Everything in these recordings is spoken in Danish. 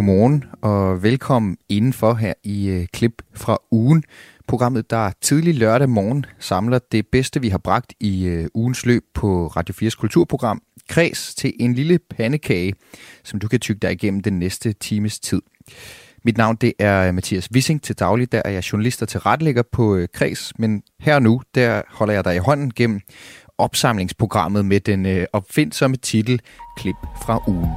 godmorgen og velkommen indenfor her i uh, klip fra ugen. Programmet, der tidlig lørdag morgen samler det bedste, vi har bragt i øh, ugens løb på Radio 4's kulturprogram, Kreds til en lille pandekage, som du kan tygge dig igennem den næste times tid. Mit navn det er øh, Mathias Wissing. Til daglig der er jeg journalist og tilrettelægger på Kreds, men her og nu der holder jeg dig i hånden gennem opsamlingsprogrammet med den opfindsomme titel Klip fra ugen.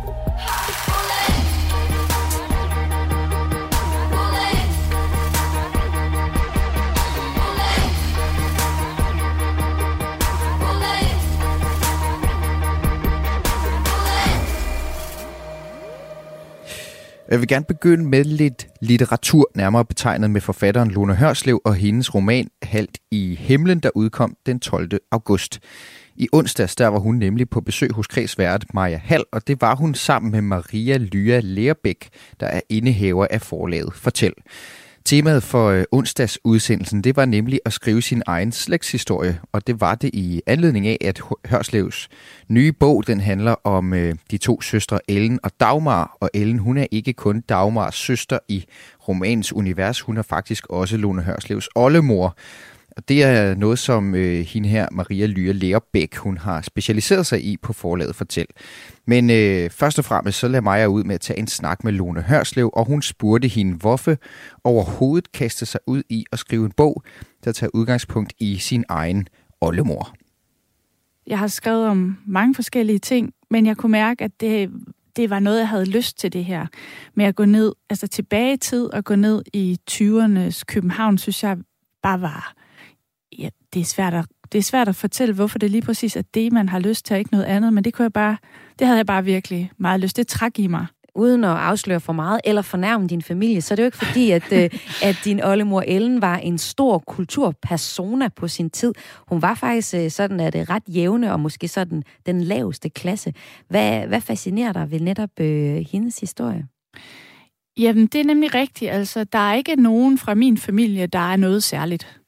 Jeg vil gerne begynde med lidt litteratur, nærmere betegnet med forfatteren Lone Hørslev og hendes roman Halt i himlen, der udkom den 12. august. I onsdags der var hun nemlig på besøg hos kredsvært Maja Hall, og det var hun sammen med Maria Lya Lerbæk, der er indehaver af forlaget Fortæl. Temaet for øh, onsdags udsendelsen, det var nemlig at skrive sin egen slægtshistorie, og det var det i anledning af, at Hørslevs nye bog, den handler om øh, de to søstre Ellen og Dagmar, og Ellen, hun er ikke kun Dagmars søster i romanens univers, hun er faktisk også Lone Hørslevs oldemor. Og det er noget, som øh, hende her, Maria Lyre Lærebæk, hun har specialiseret sig i på forlaget Fortæl. Men øh, først og fremmest så lader mig ud med at tage en snak med Lone Hørslev, og hun spurgte hende, hvorfor overhovedet kaste sig ud i at skrive en bog, der tager udgangspunkt i sin egen oldemor. Jeg har skrevet om mange forskellige ting, men jeg kunne mærke, at det, det var noget, jeg havde lyst til det her. Med at gå ned, altså tilbage i tid og gå ned i 20'ernes København, synes jeg bare var ja, det er svært at det er svært at fortælle, hvorfor det lige præcis er det, man har lyst til, og ikke noget andet, men det kunne jeg bare, det havde jeg bare virkelig meget lyst. Det træk i mig. Uden at afsløre for meget eller fornærme din familie, så er det jo ikke fordi, at, øh, at din oldemor Ellen var en stor kulturpersona på sin tid. Hun var faktisk øh, sådan, at det ret jævne og måske sådan den laveste klasse. Hvad, hvad fascinerer dig ved netop øh, hendes historie? Jamen, det er nemlig rigtigt. Altså, der er ikke nogen fra min familie, der er noget særligt.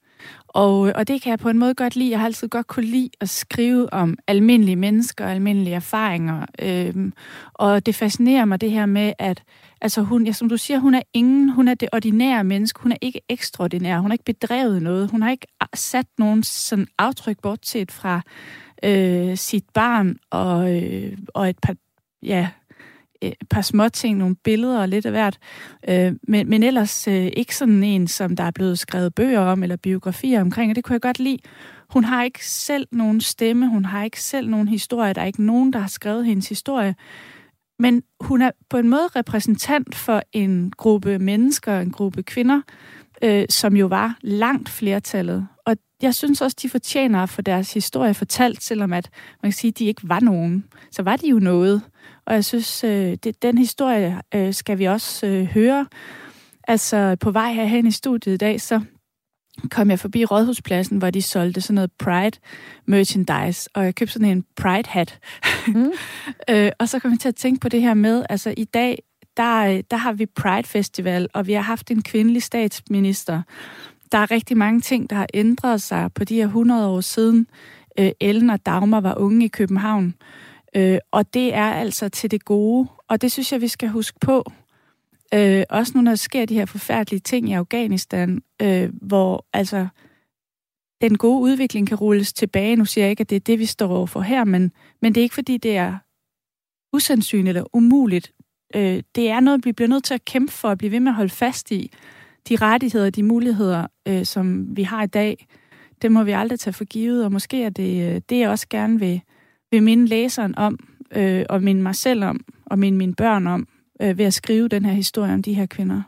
Og, øh, og det kan jeg på en måde godt lide. Jeg har altid godt kunne lide at skrive om almindelige mennesker og almindelige erfaringer. Øhm, og det fascinerer mig det her med, at altså hun, ja, som du siger, hun er ingen, hun er det ordinære menneske. Hun er ikke ekstraordinær. Hun har ikke bedrevet noget. Hun har ikke ah, sat nogen sådan aftryk bortset fra øh, sit barn og, øh, og et par, ja, Øh, et par små ting, nogle billeder og lidt af hvert. Øh, men, men ellers øh, ikke sådan en, som der er blevet skrevet bøger om, eller biografier omkring, og det kunne jeg godt lide. Hun har ikke selv nogen stemme, hun har ikke selv nogen historie, der er ikke nogen, der har skrevet hendes historie. Men hun er på en måde repræsentant for en gruppe mennesker, en gruppe kvinder, øh, som jo var langt flertallet. Og jeg synes også, de fortjener at få deres historie fortalt, selvom at man kan sige, at de ikke var nogen. Så var de jo noget. Og jeg synes, øh, det, den historie øh, skal vi også øh, høre. Altså på vej herhen i studiet i dag, så kom jeg forbi Rådhuspladsen, hvor de solgte sådan noget Pride merchandise, og jeg købte sådan en Pride hat. Mm. øh, og så kom jeg til at tænke på det her med, altså i dag, der, der har vi Pride Festival, og vi har haft en kvindelig statsminister. Der er rigtig mange ting, der har ændret sig på de her 100 år siden. Øh, Ellen og Dagmar var unge i København. Øh, Øh, og det er altså til det gode, og det synes jeg, vi skal huske på. Øh, også nu, når der sker de her forfærdelige ting i Afghanistan, øh, hvor altså den gode udvikling kan rulles tilbage. Nu siger jeg ikke, at det er det, vi står overfor her, men, men det er ikke, fordi det er usandsynligt eller umuligt. Øh, det er noget, vi bliver nødt til at kæmpe for at blive ved med at holde fast i. De rettigheder, de muligheder, øh, som vi har i dag, det må vi aldrig tage for givet, og måske er det øh, det, jeg også gerne vil vil minde læseren om, øh, og minde mig selv om, og minde mine børn om, øh, ved at skrive den her historie om de her kvinder.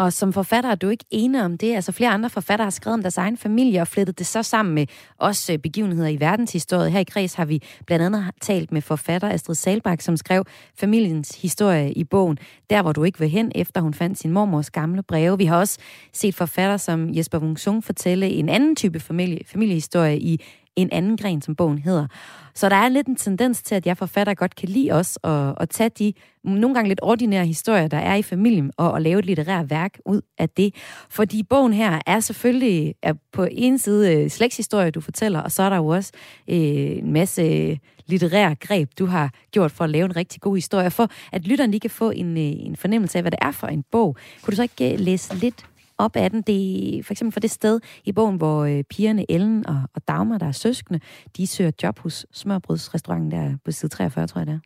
Og som forfatter er du ikke ene om det. Altså flere andre forfattere har skrevet om deres egen familie og flettet det så sammen med også øh, begivenheder i verdenshistorien. Her i Kreds har vi blandt andet talt med forfatter Astrid Salbak, som skrev familiens historie i bogen Der, hvor du ikke vil hen, efter hun fandt sin mormors gamle breve. Vi har også set forfatter som Jesper Wung fortælle en anden type familie, familiehistorie i en anden gren, som bogen hedder. Så der er lidt en tendens til, at jeg forfatter godt kan lide os at, at tage de nogle gange lidt ordinære historier, der er i familien, og at lave et litterært værk ud af det. Fordi bogen her er selvfølgelig er på en side øh, slægtshistorie, du fortæller, og så er der jo også øh, en masse øh, litterære greb, du har gjort for at lave en rigtig god historie. For at lytterne lige kan få en, øh, en fornemmelse af, hvad det er for en bog. Kunne du så ikke øh, læse lidt op af den. Det er for eksempel for det sted i bogen, hvor øh, pigerne Ellen og, og Dagmar, der er søskende, de søger job hos smørbrødsrestauranten der på side 43, tror jeg det er.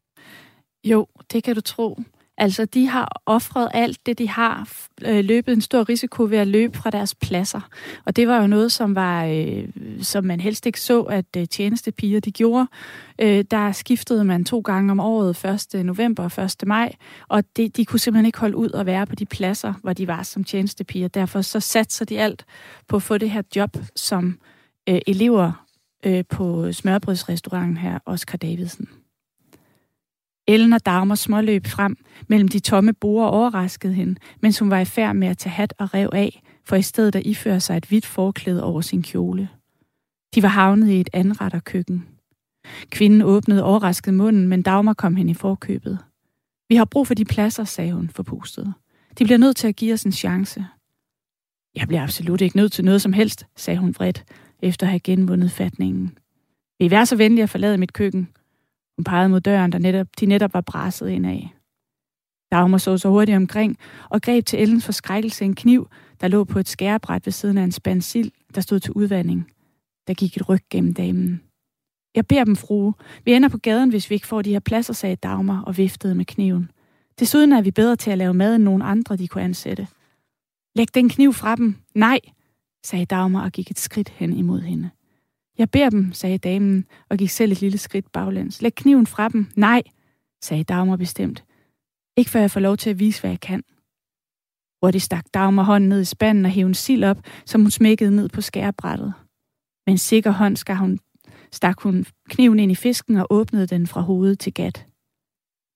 Jo, det kan du tro. Altså, de har offret alt det, de har, øh, løbet en stor risiko ved at løbe fra deres pladser. Og det var jo noget, som var, øh, som man helst ikke så, at øh, tjenestepiger de gjorde. Øh, der skiftede man to gange om året, 1. november og 1. maj, og det, de kunne simpelthen ikke holde ud at være på de pladser, hvor de var som tjenestepiger. Derfor så satser de alt på at få det her job som øh, elever øh, på smørbrødsrestauranten her, Oscar Davidsen. Ellen og Dagmar småløb frem mellem de tomme borer overraskede hende, mens hun var i færd med at tage hat og rev af, for i stedet at iføre sig et hvidt forklæde over sin kjole. De var havnet i et anretterkøkken. Kvinden åbnede overrasket munden, men Dagmar kom hen i forkøbet. Vi har brug for de pladser, sagde hun forpustet. De bliver nødt til at give os en chance. Jeg bliver absolut ikke nødt til noget som helst, sagde hun vredt, efter at have genvundet fatningen. Vil I være så venlige at forlade mit køkken? Hun pegede mod døren, der netop, de netop var brasset ind af. Dagmar så så hurtigt omkring og greb til Ellens forskrækkelse en kniv, der lå på et skærebræt ved siden af en spand sild, der stod til udvanding. Der gik et ryg gennem damen. Jeg beder dem, frue. Vi ender på gaden, hvis vi ikke får de her pladser, sagde Dagmar og viftede med kniven. Desuden er vi bedre til at lave mad end nogen andre, de kunne ansætte. Læg den kniv fra dem. Nej, sagde Dagmar og gik et skridt hen imod hende. Jeg beder dem, sagde damen, og gik selv et lille skridt baglæns. Læg kniven fra dem. Nej, sagde Dagmar bestemt. Ikke før jeg får lov til at vise, hvad jeg kan. Hurtigt stak Dagmar hånden ned i spanden og hævde en sild op, som hun smækkede ned på skærebrættet. Med en sikker hånd skar hun, stak hun kniven ind i fisken og åbnede den fra hovedet til gat.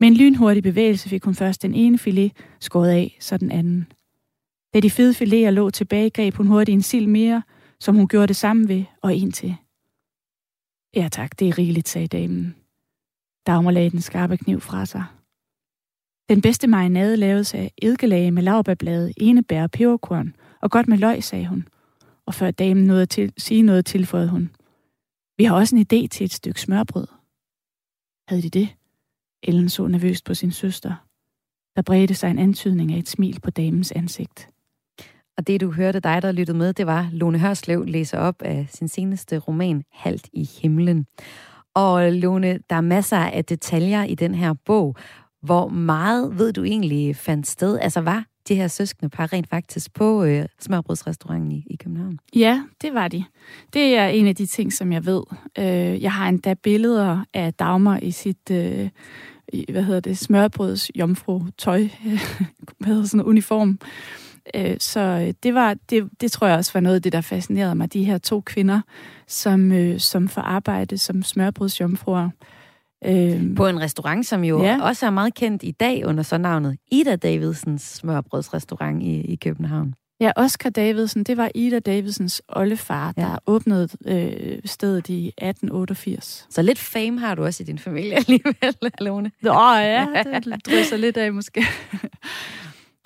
Med en lynhurtig bevægelse fik hun først den ene filet skåret af, så den anden. Da de fede fileter lå tilbage, greb hun hurtigt en sild mere, som hun gjorde det samme ved, og en til. Ja tak, det er rigeligt, sagde damen. Dagmar lagde den skarpe kniv fra sig. Den bedste marinade laves af eddikelag med laurbærblade, enebær og peberkorn, og godt med løg, sagde hun. Og før damen nåede at til, sige noget, tilføjede hun. Vi har også en idé til et stykke smørbrød. Havde de det? Ellen så nervøst på sin søster. Der bredte sig en antydning af et smil på damens ansigt. Og det, du hørte dig, der lyttede med, det var Lone Hørslev læser op af sin seneste roman, Halt i himlen. Og Lone, der er masser af detaljer i den her bog. Hvor meget ved du egentlig fandt sted? Altså var de her søskende par rent faktisk på øh, smørbrødsrestauranten i, i København? Ja, det var de. Det er en af de ting, som jeg ved. Øh, jeg har endda billeder af Dagmar i sit... Øh, hvad hedder det, smørbrøds jomfru tøj, hvad hedder sådan uniform. Øh, så øh, det, var, det, det tror jeg også var noget af det, der fascinerede mig. De her to kvinder, som, øh, som får arbejde som smørbrødsjomfruer. Øh, På en restaurant, som jo ja. også er meget kendt i dag under så navnet Ida Davidsens smørbrødsrestaurant i, i København. Ja, Oscar Davidsen, det var Ida Davidsens oldefar, ja. der åbnede øh, stedet i 1888. Så lidt fame har du også i din familie alligevel, Lone. Åh ja, det drysser lidt af måske.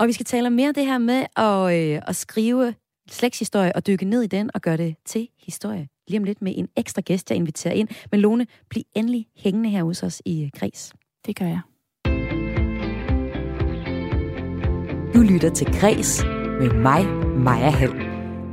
Og vi skal tale om mere af det her med at, øh, at skrive slægtshistorie og dykke ned i den og gøre det til historie. Lige om lidt med en ekstra gæst, jeg inviterer ind. Men Lone, bliv endelig hængende her hos os i Græs. Det gør jeg. Du lytter til Græs med mig, Maja Hall.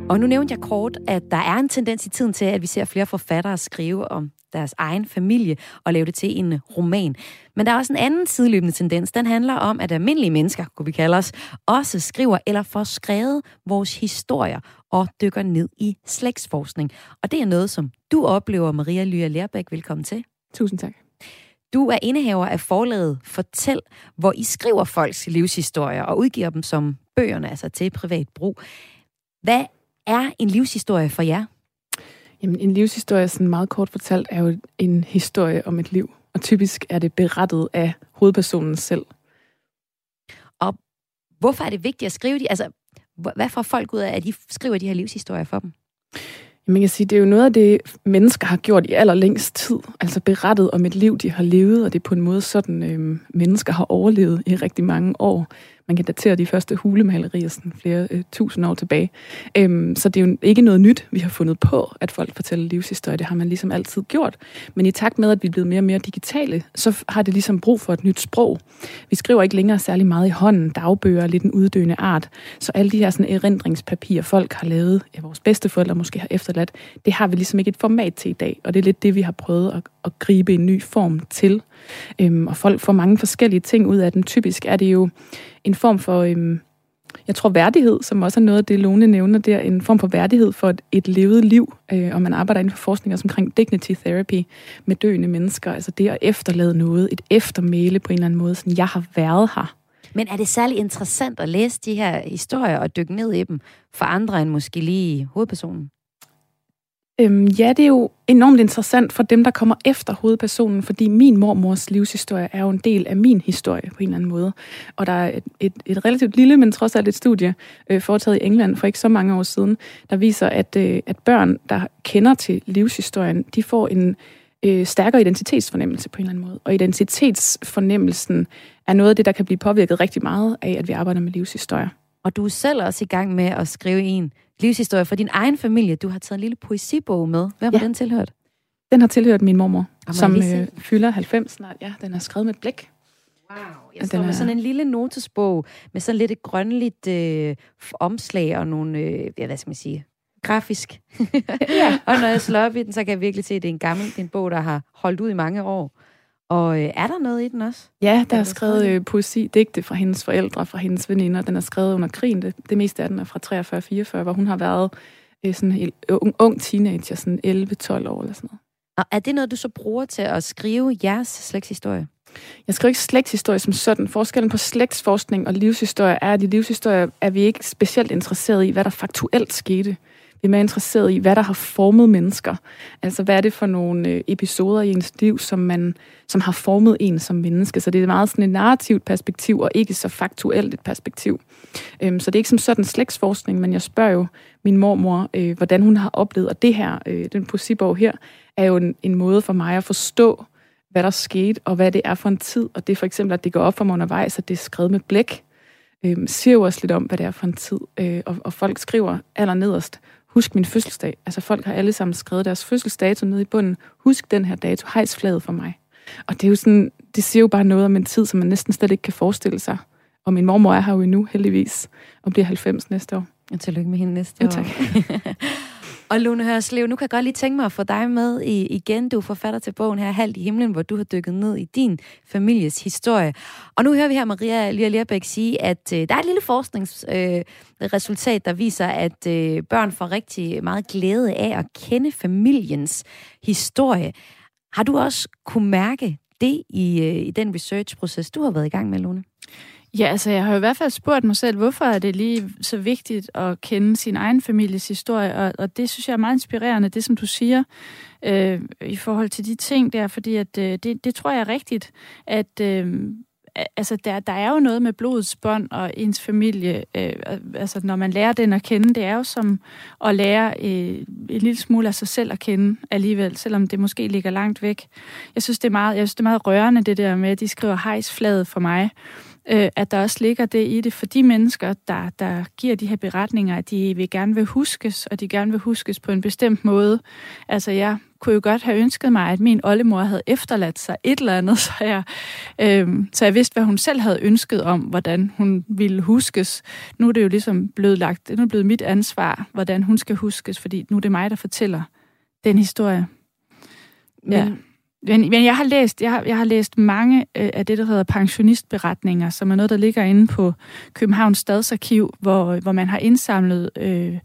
Og nu nævnte jeg kort, at der er en tendens i tiden til, at vi ser flere forfattere skrive om deres egen familie og lave det til en roman. Men der er også en anden sideløbende tendens. Den handler om, at almindelige mennesker, kunne vi kalde os, også skriver eller får skrevet vores historier og dykker ned i slægtsforskning. Og det er noget, som du oplever, Maria Lya Lærbæk. Velkommen til. Tusind tak. Du er indehaver af forlaget Fortæl, hvor I skriver folks livshistorier og udgiver dem som bøgerne, altså til privat brug. Hvad er en livshistorie for jer? Jamen, en livshistorie, sådan meget kort fortalt, er jo en historie om et liv. Og typisk er det berettet af hovedpersonen selv. Og hvorfor er det vigtigt at skrive de? Altså, hvad får folk ud af, at de skriver de her livshistorier for dem? Man kan sige, det er jo noget af det, mennesker har gjort i allerlængst tid. Altså berettet om et liv, de har levet, og det er på en måde sådan, øh, mennesker har overlevet i rigtig mange år man kan datere de første hulemalerier sådan flere øh, tusind år tilbage. Øhm, så det er jo ikke noget nyt, vi har fundet på, at folk fortæller livshistorie. Det har man ligesom altid gjort. Men i takt med, at vi er blevet mere og mere digitale, så har det ligesom brug for et nyt sprog. Vi skriver ikke længere særlig meget i hånden. Dagbøger er lidt en uddøende art. Så alle de her sådan erindringspapirer, folk har lavet, ja, vores bedsteforældre måske har efterladt, det har vi ligesom ikke et format til i dag. Og det er lidt det, vi har prøvet at, at gribe en ny form til. Øhm, og folk får mange forskellige ting ud af den. Typisk er det jo en form for, øhm, jeg tror, værdighed, som også er noget af det, Lone nævner der, en form for værdighed for et, et levet liv, øh, og man arbejder inden for forskning også omkring dignity therapy med døende mennesker, altså det at efterlade noget, et eftermæle på en eller anden måde, sådan, jeg har været her. Men er det særlig interessant at læse de her historier og dykke ned i dem for andre end måske lige hovedpersonen? Øhm, ja, det er jo enormt interessant for dem, der kommer efter hovedpersonen, fordi min mormors livshistorie er jo en del af min historie på en eller anden måde. Og der er et, et, et relativt lille, men trods alt et studie øh, foretaget i England for ikke så mange år siden, der viser, at, øh, at børn, der kender til livshistorien, de får en øh, stærkere identitetsfornemmelse på en eller anden måde. Og identitetsfornemmelsen er noget af det, der kan blive påvirket rigtig meget af, at vi arbejder med livshistorier. Og du er selv også i gang med at skrive en livshistorie for din egen familie. Du har taget en lille poesibog med. Hvad har ja. den tilhørt? Den har tilhørt min mormor, som øh, fylder 90 snart. Ja, den er skrevet med blæk. Wow, jeg står er... med sådan en lille notesbog med sådan lidt et grønligt øh, omslag og nogle, øh, ja, hvad skal man sige, grafisk. ja. og når jeg slår op i den, så kan jeg virkelig se, at det er en gammel det er en bog, der har holdt ud i mange år. Og øh, er der noget i den også? Ja, der er skrevet øh, poesi, digte fra hendes forældre, fra hendes veninder. Den er skrevet under krigen. Det, det meste af den er fra 43-44, hvor hun har været øh, sådan en ung, ung teenager, sådan 11-12 år eller sådan noget. Og er det noget, du så bruger til at skrive jeres slægtshistorie? Jeg skriver ikke slægtshistorie som sådan. Forskellen på slægtsforskning og livshistorie er, at i livshistorie er vi ikke specielt interesseret i, hvad der faktuelt skete. Vi er mere interesseret i, hvad der har formet mennesker. Altså, hvad er det for nogle øh, episoder i ens liv, som, man, som har formet en som menneske. Så det er meget sådan et narrativt perspektiv, og ikke så faktuelt et perspektiv. Øhm, så det er ikke som sådan slægtsforskning, men jeg spørger jo min mormor, øh, hvordan hun har oplevet, og det her, øh, den poesibog her, er jo en, en måde for mig at forstå, hvad der skete, og hvad det er for en tid. Og det er for eksempel, at det går op for mig undervejs, at det er skrevet med blæk, øh, siger jo også lidt om, hvad det er for en tid. Øh, og, og folk skriver allernederst, husk min fødselsdag. Altså folk har alle sammen skrevet deres fødselsdato ned i bunden. Husk den her dato, hejs flaget for mig. Og det er jo sådan, det siger jo bare noget om en tid, som man næsten slet ikke kan forestille sig. Og min mormor er her jo endnu, heldigvis, og bliver 90 næste år. Og tillykke med hende næste år. Ja, tak. Og Lone Hørslev, nu kan jeg godt lige tænke mig at få dig med i, igen. Du er forfatter til bogen her, Halvt i himlen, hvor du har dykket ned i din families historie. Og nu hører vi her Maria Lia Lerbæk sige, at øh, der er et lille forskningsresultat, øh, der viser, at øh, børn får rigtig meget glæde af at kende familiens historie. Har du også kunne mærke det i, øh, i den research-proces, du har været i gang med, Lone? Ja, altså jeg har i hvert fald spurgt mig selv, hvorfor er det lige så vigtigt at kende sin egen families historie, og, og det synes jeg er meget inspirerende, det som du siger, øh, i forhold til de ting der, fordi at, øh, det, det tror jeg er rigtigt, at øh, altså der, der er jo noget med blodets bånd og ens familie, øh, altså når man lærer den at kende, det er jo som at lære øh, en lille smule af sig selv at kende alligevel, selvom det måske ligger langt væk. Jeg synes, det er meget, jeg synes, det er meget rørende, det der med, at de skriver hejsflaget for mig, øh, at der også ligger det i det for de mennesker, der, der giver de her beretninger, at de vil gerne vil huskes, og de gerne vil huskes på en bestemt måde. Altså jeg kunne jo godt have ønsket mig, at min oldemor havde efterladt sig et eller andet, så jeg, øh, så jeg vidste, hvad hun selv havde ønsket om, hvordan hun ville huskes. Nu er det jo ligesom blevet lagt, det er blevet mit ansvar, hvordan hun skal huskes, fordi nu er det mig, der fortæller den historie. Men, ja. Men, men jeg har læst, jeg har, jeg har læst mange øh, af det, der hedder pensionistberetninger, som er noget, der ligger inde på Københavns Stadsarkiv, hvor, hvor man har indsamlet øh,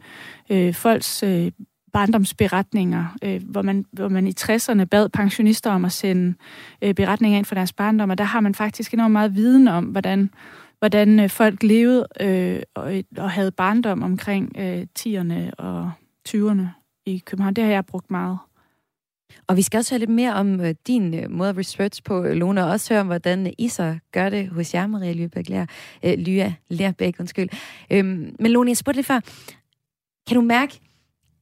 øh, folks øh, barndomsberetninger, øh, hvor, man, hvor man i 60'erne bad pensionister om at sende øh, beretninger ind for deres barndom, og der har man faktisk enormt meget viden om, hvordan, hvordan øh, folk levede øh, og, og havde barndom omkring øh, 10'erne og 20'erne i København. Det har jeg brugt meget. Og vi skal også høre lidt mere om øh, din uh, måde at research på, Lone, og også høre om, hvordan I så gør det hos jer, Maria Lyrbæk, Lær, uh, Lya Lærbæk, undskyld. Øhm, men Lone, jeg spurgte lidt før, kan du mærke,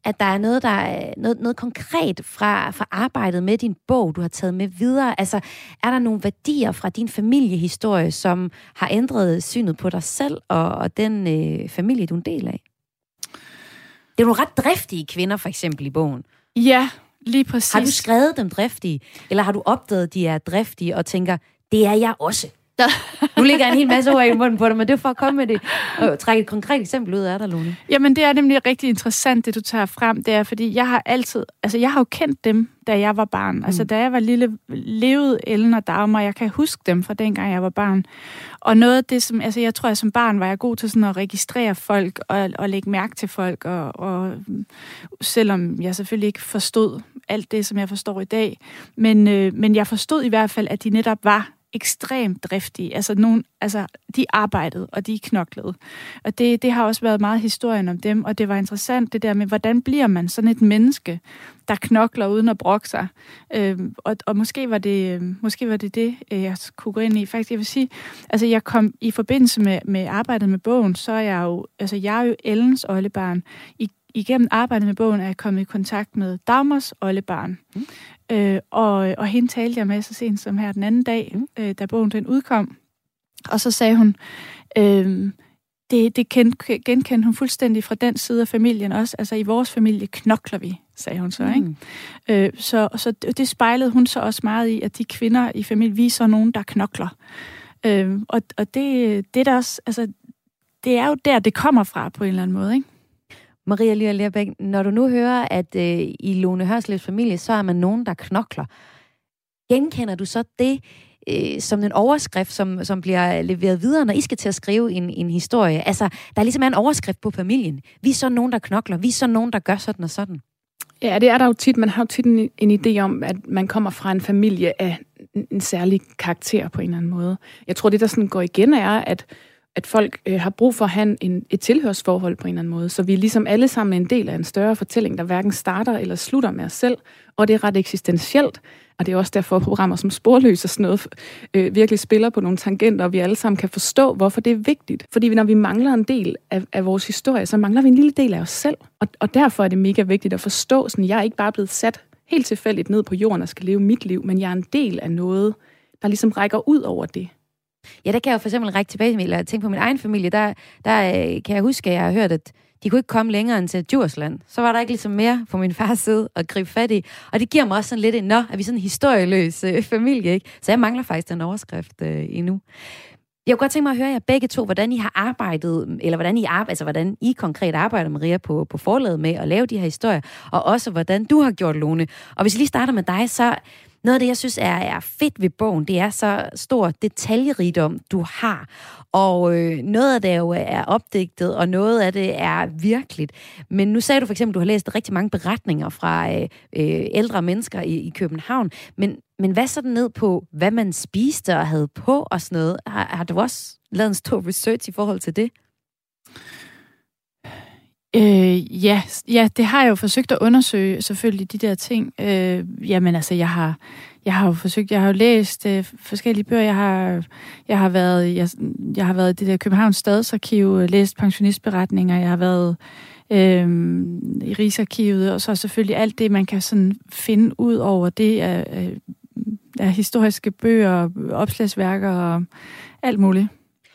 at der er noget, der er noget, noget konkret fra, fra arbejdet med din bog, du har taget med videre? Altså, er der nogle værdier fra din familiehistorie, som har ændret synet på dig selv og, og den øh, familie, du er en del af? Det er nogle ret driftige kvinder, for eksempel, i bogen. Ja, lige præcis. Har du skrevet dem driftige, eller har du opdaget, at de er driftige, og tænker, det er jeg også? nu ligger en hel masse ord i munden på dig, men det er for at komme med det og trække et konkret eksempel ud af dig, Lone. Jamen, det er nemlig rigtig interessant, det du tager frem. Det er, fordi jeg har altid... Altså, jeg har jo kendt dem, da jeg var barn. Mm. Altså, da jeg var lille, levede Ellen og Dagmar. Jeg kan huske dem fra dengang, jeg var barn. Og noget af det, som... Altså, jeg tror, at som barn var jeg god til sådan at registrere folk og, og lægge mærke til folk. Og, og selvom jeg selvfølgelig ikke forstod alt det, som jeg forstår i dag. Men, øh, men jeg forstod i hvert fald, at de netop var ekstremt driftige. Altså, nogen, altså, de arbejdede, og de knoklede. Og det, det har også været meget historien om dem, og det var interessant det der med, hvordan bliver man sådan et menneske, der knokler uden at brokke sig. Øh, og, og måske var det øh, måske var det, det, øh, jeg kunne gå ind i. Faktisk, jeg vil sige, altså jeg kom i forbindelse med, med arbejdet med bogen, så er jeg jo, altså jeg er jo Ellens oldebarn. I, igennem arbejdet med bogen er jeg kommet i kontakt med Dagmars oldebarn. Mm. Øh, og, og hende talte jeg med så sent som her den anden dag, mm. øh, da bogen den udkom. Og så sagde hun, øh, det, det genkendte hun fuldstændig fra den side af familien også. Altså i vores familie knokler vi, sagde hun så. Mm. Ikke? Øh, så så det, spejlede hun så også meget i, at de kvinder i familien, vi er så nogen, der knokler. Øh, og og det, det, der også, altså, det er jo der, det kommer fra på en eller anden måde. Ikke? Maria Lea Lerbæk, når du nu hører, at øh, i Lone Hørslevs familie, så er man nogen, der knokler. Genkender du så det øh, som en overskrift, som, som bliver leveret videre, når I skal til at skrive en, en historie? Altså, der er ligesom en overskrift på familien. Vi er så nogen, der knokler. Vi er så nogen, der gør sådan og sådan. Ja, det er der jo tit. Man har jo tit en, en idé om, at man kommer fra en familie af en, en særlig karakter på en eller anden måde. Jeg tror, det der sådan går igen er, at at folk øh, har brug for at have en, et tilhørsforhold på en eller anden måde. Så vi er ligesom alle sammen en del af en større fortælling, der hverken starter eller slutter med os selv. Og det er ret eksistentielt. Og det er også derfor, at programmer som Sporløs og sådan noget øh, virkelig spiller på nogle tangenter, og vi alle sammen kan forstå, hvorfor det er vigtigt. Fordi når vi mangler en del af, af vores historie, så mangler vi en lille del af os selv. Og, og derfor er det mega vigtigt at forstå, sådan jeg er ikke bare blevet sat helt tilfældigt ned på jorden og skal leve mit liv, men jeg er en del af noget, der ligesom rækker ud over det. Ja, der kan jeg jo for eksempel række tilbage, eller tænke på min egen familie, der, der øh, kan jeg huske, at jeg har hørt, at de kunne ikke komme længere end til Djursland. Så var der ikke ligesom mere på min fars side at gribe fat i. Og det giver mig også sådan lidt en, nå, er vi sådan en historieløs øh, familie, ikke? Så jeg mangler faktisk den overskrift øh, endnu. Jeg kunne godt tænke mig at høre jer begge to, hvordan I har arbejdet, eller hvordan I, arbejder, altså, hvordan I konkret arbejder, Maria, på, på forlaget med at lave de her historier, og også hvordan du har gjort, Lone. Og hvis vi lige starter med dig, så noget af det, jeg synes er, er fedt ved bogen, det er så stor detaljerigdom, du har. Og øh, noget af det jo øh, er opdigtet, og noget af det er virkeligt. Men nu sagde du for eksempel, at du har læst rigtig mange beretninger fra øh, øh, ældre mennesker i, i København. Men, men hvad så ned på, hvad man spiste og havde på og sådan noget? Har, har du også lavet en stor research i forhold til det? Øh, ja, ja, det har jeg jo forsøgt at undersøge, selvfølgelig, de der ting. Øh, jamen altså, jeg har, jeg har jo forsøgt, jeg har jo læst øh, forskellige bøger. Jeg har, jeg har været, jeg, jeg har været i det der Københavns Stadsarkiv, øh, læst pensionistberetninger. Jeg har været øh, i Rigsarkivet, og så selvfølgelig alt det, man kan sådan finde ud over det af, af, af historiske bøger, opslagsværker og alt muligt.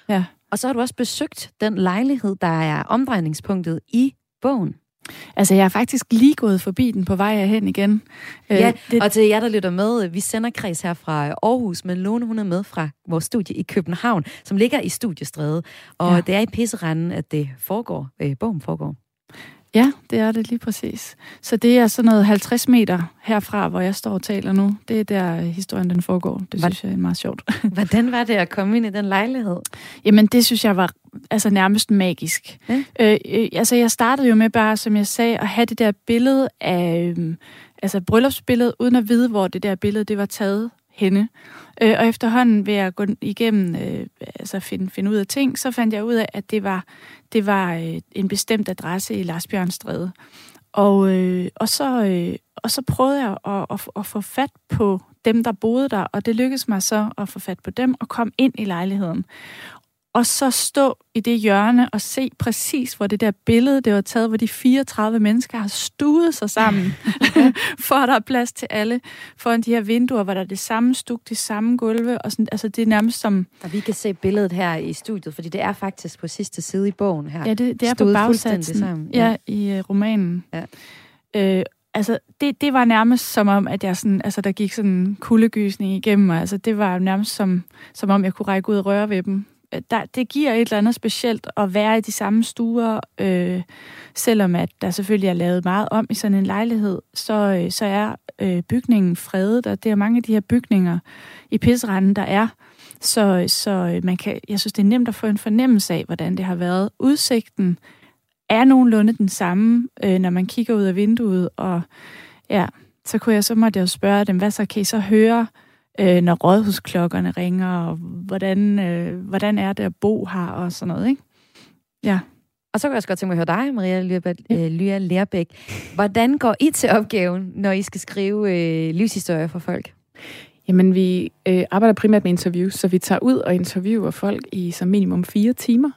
Ja. Og så har du også besøgt den lejlighed, der er omdrejningspunktet i bogen. Altså, jeg er faktisk lige gået forbi den på vej hen igen. Øh, ja, det... og til jer, der lytter med, vi sender kreds her fra Aarhus, men Lone, hun er med fra vores studie i København, som ligger i Studiestræde. Og ja. det er i pisseranden, at det foregår, øh, bogen foregår. Ja, det er det lige præcis. Så det er sådan noget 50 meter herfra, hvor jeg står og taler nu. Det er der historien den foregår. Det synes jeg er meget sjovt. Hvordan var det at komme ind i den lejlighed? Jamen, det synes jeg var altså nærmest magisk. Ja. Øh, øh, altså, jeg startede jo med bare, som jeg sagde, at have det der billede af... Øh, altså bryllupsbillede, uden at vide, hvor det der billede det var taget henne. Øh, og efterhånden ved at gå igennem, øh, altså finde, finde ud af ting, så fandt jeg ud af, at det var, det var øh, en bestemt adresse i Lars Bjørnstræde. Og, øh, og, så, øh, og så prøvede jeg at, at, at få fat på dem, der boede der, og det lykkedes mig så at få fat på dem og komme ind i lejligheden og så stå i det hjørne og se præcis, hvor det der billede, det var taget, hvor de 34 mennesker har stuet sig sammen, for at der er plads til alle, foran de her vinduer, hvor der er det samme stuk, de samme gulve, og sådan, altså det er nærmest som... Og vi kan se billedet her i studiet, fordi det er faktisk på sidste side i bogen her. Ja, det, det er på bagsatsen. Sammen. Ja, ja i uh, romanen. Ja. Øh, altså, det, det var nærmest som om, at jeg sådan, altså, der gik sådan en kuldegysning igennem mig. Altså, det var nærmest som, som om, jeg kunne række ud og røre ved dem. Øh, der, det giver et eller andet specielt at være i de samme stuer, øh, selvom at der selvfølgelig er lavet meget om i sådan en lejlighed, så, øh, så er øh, bygningen fredet, og det er mange af de her bygninger i pisseranden, der er. Så, så øh, man kan, jeg synes, det er nemt at få en fornemmelse af, hvordan det har været. Udsigten er nogenlunde den samme, øh, når man kigger ud af vinduet, og ja, så kunne jeg så måtte jeg spørge dem, hvad så kan I så høre, øh, når rådhusklokkerne ringer, og hvordan, øh, hvordan er det at bo her, og sådan noget, ikke? Ja. Og så kan jeg også godt tænke mig at høre dig, Maria ja. Lya Lærbæk. Hvordan går I til opgaven, når I skal skrive øh, livshistorier for folk? Jamen, vi øh, arbejder primært med interviews, så vi tager ud og interviewer folk i som minimum fire timer.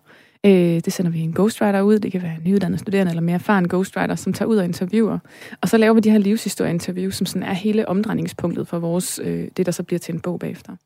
Øh, det sender vi en ghostwriter ud, det kan være en nyuddannet studerende eller mere erfaren ghostwriter, som tager ud og interviewer. Og så laver vi de her livshistorieinterviews, som sådan er hele omdrejningspunktet for vores, øh, det, der så bliver til en bog bagefter.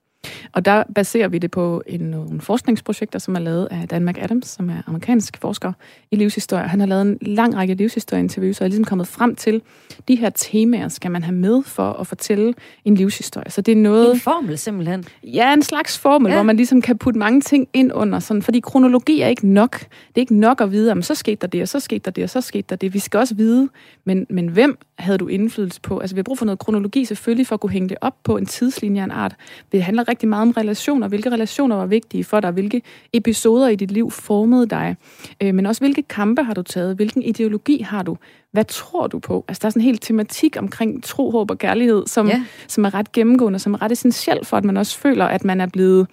Og der baserer vi det på en, nogle forskningsprojekter, som er lavet af Dan McAdams, som er amerikansk forsker i livshistorie. Han har lavet en lang række livshistorieinterviews, og er ligesom kommet frem til, de her temaer skal man have med for at fortælle en livshistorie. Så det er noget... En formel simpelthen? Ja, en slags formel, ja. hvor man ligesom kan putte mange ting ind under. Sådan, fordi kronologi er ikke nok. Det er ikke nok at vide, om så skete der det, og så skete der det, og så skete der det. Vi skal også vide, men, men hvem havde du indflydelse på? Altså, vi har brug for noget kronologi selvfølgelig, for at kunne hænge det op på en tidslinje af en art. Det handler rigtig meget om relationer. Hvilke relationer var vigtige for dig? Hvilke episoder i dit liv formede dig? Øh, men også, hvilke kampe har du taget? Hvilken ideologi har du? Hvad tror du på? Altså, der er sådan en hel tematik omkring tro, håb og kærlighed, som, ja. som er ret gennemgående, som er ret essentiel for, at man også føler, at man er blevet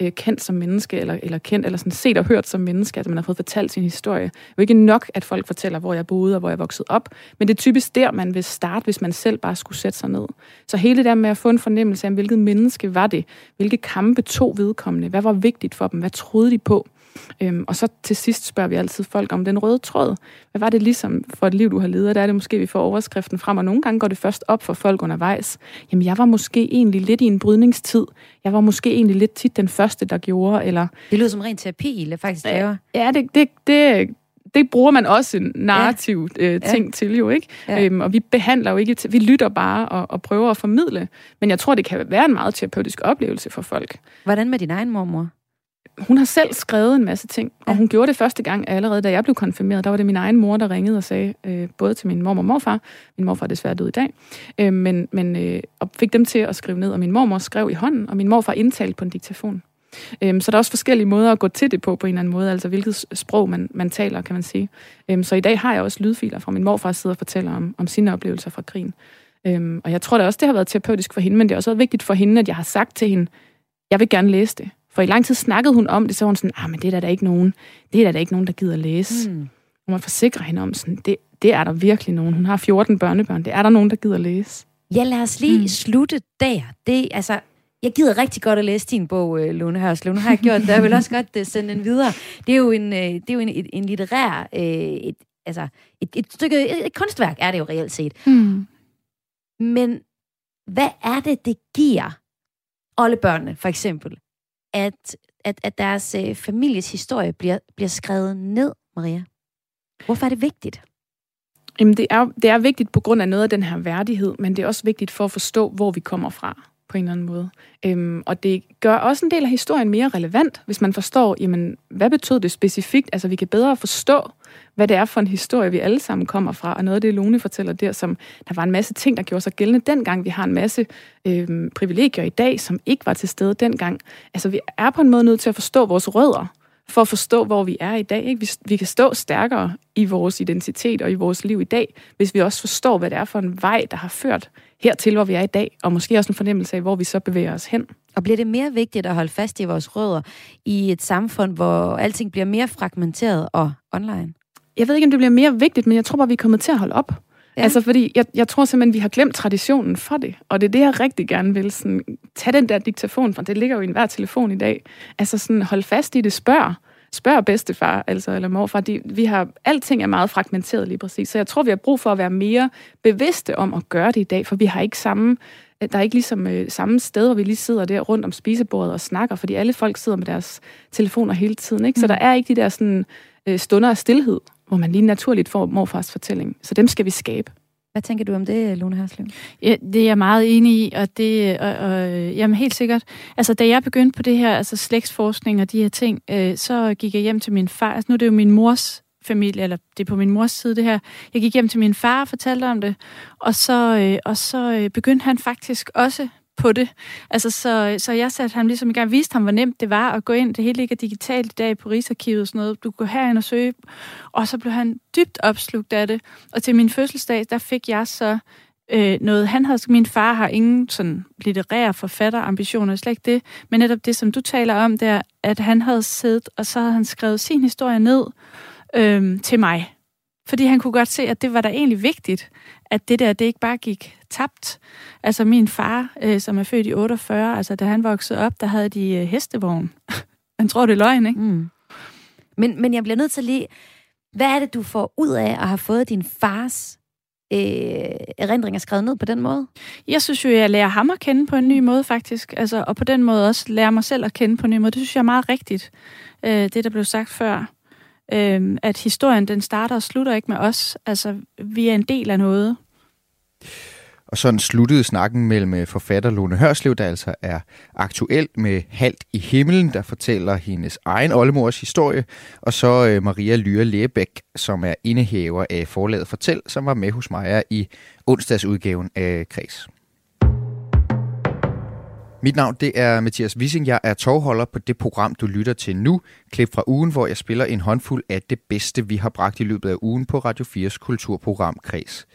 øh, kendt som menneske, eller, eller kendt, eller sådan set og hørt som menneske, at man har fået fortalt sin historie. Det er jo ikke nok, at folk fortæller, hvor jeg boede og hvor jeg voksede op, men det er typisk der, man vil starte, hvis man selv bare skulle sætte sig ned. Så hele det der med at få en fornemmelse af, hvilket menneske var det, hvilke kampe tog vedkommende, hvad var vigtigt for dem, hvad troede de på, Øhm, og så til sidst spørger vi altid folk om den røde tråd. Hvad var det ligesom for et liv, du har levet? Der er det måske, vi får overskriften frem, og nogle gange går det først op for folk undervejs. Jamen, jeg var måske egentlig lidt i en brydningstid. Jeg var måske egentlig lidt tit den første, der gjorde, eller... Det lyder som ren terapi, eller faktisk laver. Ja, det, det, det, det bruger man også en narrativ ja. øh, ting ja. til jo, ikke? Ja. Øhm, og vi behandler jo ikke, vi lytter bare og, og prøver at formidle. Men jeg tror, det kan være en meget terapeutisk oplevelse for folk. Hvordan med din egen mormor? Hun har selv skrevet en masse ting, og hun gjorde det første gang allerede, da jeg blev konfirmeret. Der var det min egen mor, der ringede og sagde, øh, både til min mor og morfar, min morfar er desværre død i dag, øh, men, men øh, og fik dem til at skrive ned, og min mormor skrev i hånden, og min morfar indtalte på en diktafon. Øh, så der er også forskellige måder at gå til det på, på en eller anden måde, altså hvilket sprog man, man taler, kan man sige. Øh, så i dag har jeg også lydfiler fra min morfar, sidder og fortæller om, om sine oplevelser fra krigen. Øh, og jeg tror da også, det har været terapeutisk for hende, men det har også været vigtigt for hende, at jeg har sagt til hende, jeg vil gerne læse det. For i lang tid snakkede hun om det, så var hun sådan, ah, men det er der, ikke nogen, det er der, der ikke nogen, der gider læse. Mm. Og man forsikrer hende om, sådan, det, det er der virkelig nogen. Hun har 14 børnebørn, det er der nogen, der gider læse. Ja, lad os lige mm. slutte der. Det, altså, jeg gider rigtig godt at læse din bog, øh, Lone Hørslev. Nu har jeg gjort det, jeg vil også godt uh, sende den videre. Det er jo en, uh, det er jo en, en, en litterær, et, altså et, et stykke, et, et kunstværk er det jo reelt set. Mm. Men hvad er det, det giver oldebørnene, for eksempel, at, at, at deres øh, families historie bliver, bliver skrevet ned, Maria? Hvorfor er det vigtigt? Jamen, det er, det er vigtigt på grund af noget af den her værdighed, men det er også vigtigt for at forstå, hvor vi kommer fra på en eller anden måde. Øhm, og det gør også en del af historien mere relevant, hvis man forstår, jamen, hvad betød det specifikt? Altså, vi kan bedre forstå, hvad det er for en historie, vi alle sammen kommer fra. Og noget af det, Lone fortæller der, som der var en masse ting, der gjorde sig gældende dengang. Vi har en masse øhm, privilegier i dag, som ikke var til stede dengang. Altså, vi er på en måde nødt til at forstå vores rødder, for at forstå, hvor vi er i dag. Ikke? Vi, vi kan stå stærkere i vores identitet og i vores liv i dag, hvis vi også forstår, hvad det er for en vej, der har ført hertil, hvor vi er i dag, og måske også en fornemmelse af, hvor vi så bevæger os hen. Og bliver det mere vigtigt at holde fast i vores rødder i et samfund, hvor alting bliver mere fragmenteret og online? Jeg ved ikke, om det bliver mere vigtigt, men jeg tror bare, vi er kommet til at holde op. Ja. Altså, fordi jeg, jeg tror simpelthen, vi har glemt traditionen for det. Og det er det, jeg rigtig gerne vil. Sådan, tag den der diktafon, for det ligger jo i enhver telefon i dag. Altså sådan, hold fast i det, spørg. Spørg bedstefar, altså, eller morfar. De, vi har, alting er meget fragmenteret lige præcis. Så jeg tror, vi har brug for at være mere bevidste om at gøre det i dag, for vi har ikke samme der er ikke ligesom øh, samme sted, hvor vi lige sidder der rundt om spisebordet og snakker, fordi alle folk sidder med deres telefoner hele tiden. Ikke? Så mm. der er ikke de der sådan, øh, stunder af stillhed, hvor man lige naturligt får morfars fortælling. Så dem skal vi skabe. Hvad tænker du om det, Lone Herslev? Ja, det er jeg meget enig i, og det og, og, jamen helt sikkert. Altså, da jeg begyndte på det her, altså slægtsforskning og de her ting, øh, så gik jeg hjem til min far. Altså, nu er det jo min mors familie, eller det er på min mors side det her. Jeg gik hjem til min far og fortalte om det, og så, øh, og så øh, begyndte han faktisk også på det. Altså, så, så jeg satte ham ligesom i gang, viste ham, hvor nemt det var at gå ind. Det hele ligger digitalt i dag på Rigsarkivet og sådan noget. Du går herind og søge. Og så blev han dybt opslugt af det. Og til min fødselsdag, der fik jeg så øh, noget. Han havde, min far har ingen sådan litterære forfatterambitioner, slet ikke det. Men netop det, som du taler om der, at han havde siddet, og så havde han skrevet sin historie ned øh, til mig. Fordi han kunne godt se, at det var da egentlig vigtigt, at det der, det ikke bare gik tabt. Altså min far, øh, som er født i 48, altså da han voksede op, der havde de øh, hestevogn. Man tror, det er løgn, ikke? Mm. Men, men jeg bliver nødt til lige... Hvad er det, du får ud af at have fået din fars øh, erindringer skrevet ned på den måde? Jeg synes jo, jeg lærer ham at kende på en ny måde, faktisk. Altså, og på den måde også lærer mig selv at kende på en ny måde. Det synes jeg er meget rigtigt, øh, det der blev sagt før øh, at historien den starter og slutter ikke med os. Altså, vi er en del af noget. Og sådan sluttede snakken mellem øh, forfatter Lone Hørslev, der altså er aktuel med Halt i himlen, der fortæller hendes egen oldemors historie, og så øh, Maria Lyre Lægebæk, som er indehaver af forlaget Fortæl, som var med hos mig i onsdagsudgaven af Kreds. Mit navn det er Mathias Wissing. Jeg er tovholder på det program, du lytter til nu. Klip fra ugen, hvor jeg spiller en håndfuld af det bedste, vi har bragt i løbet af ugen på Radio 4's kulturprogram Kreds.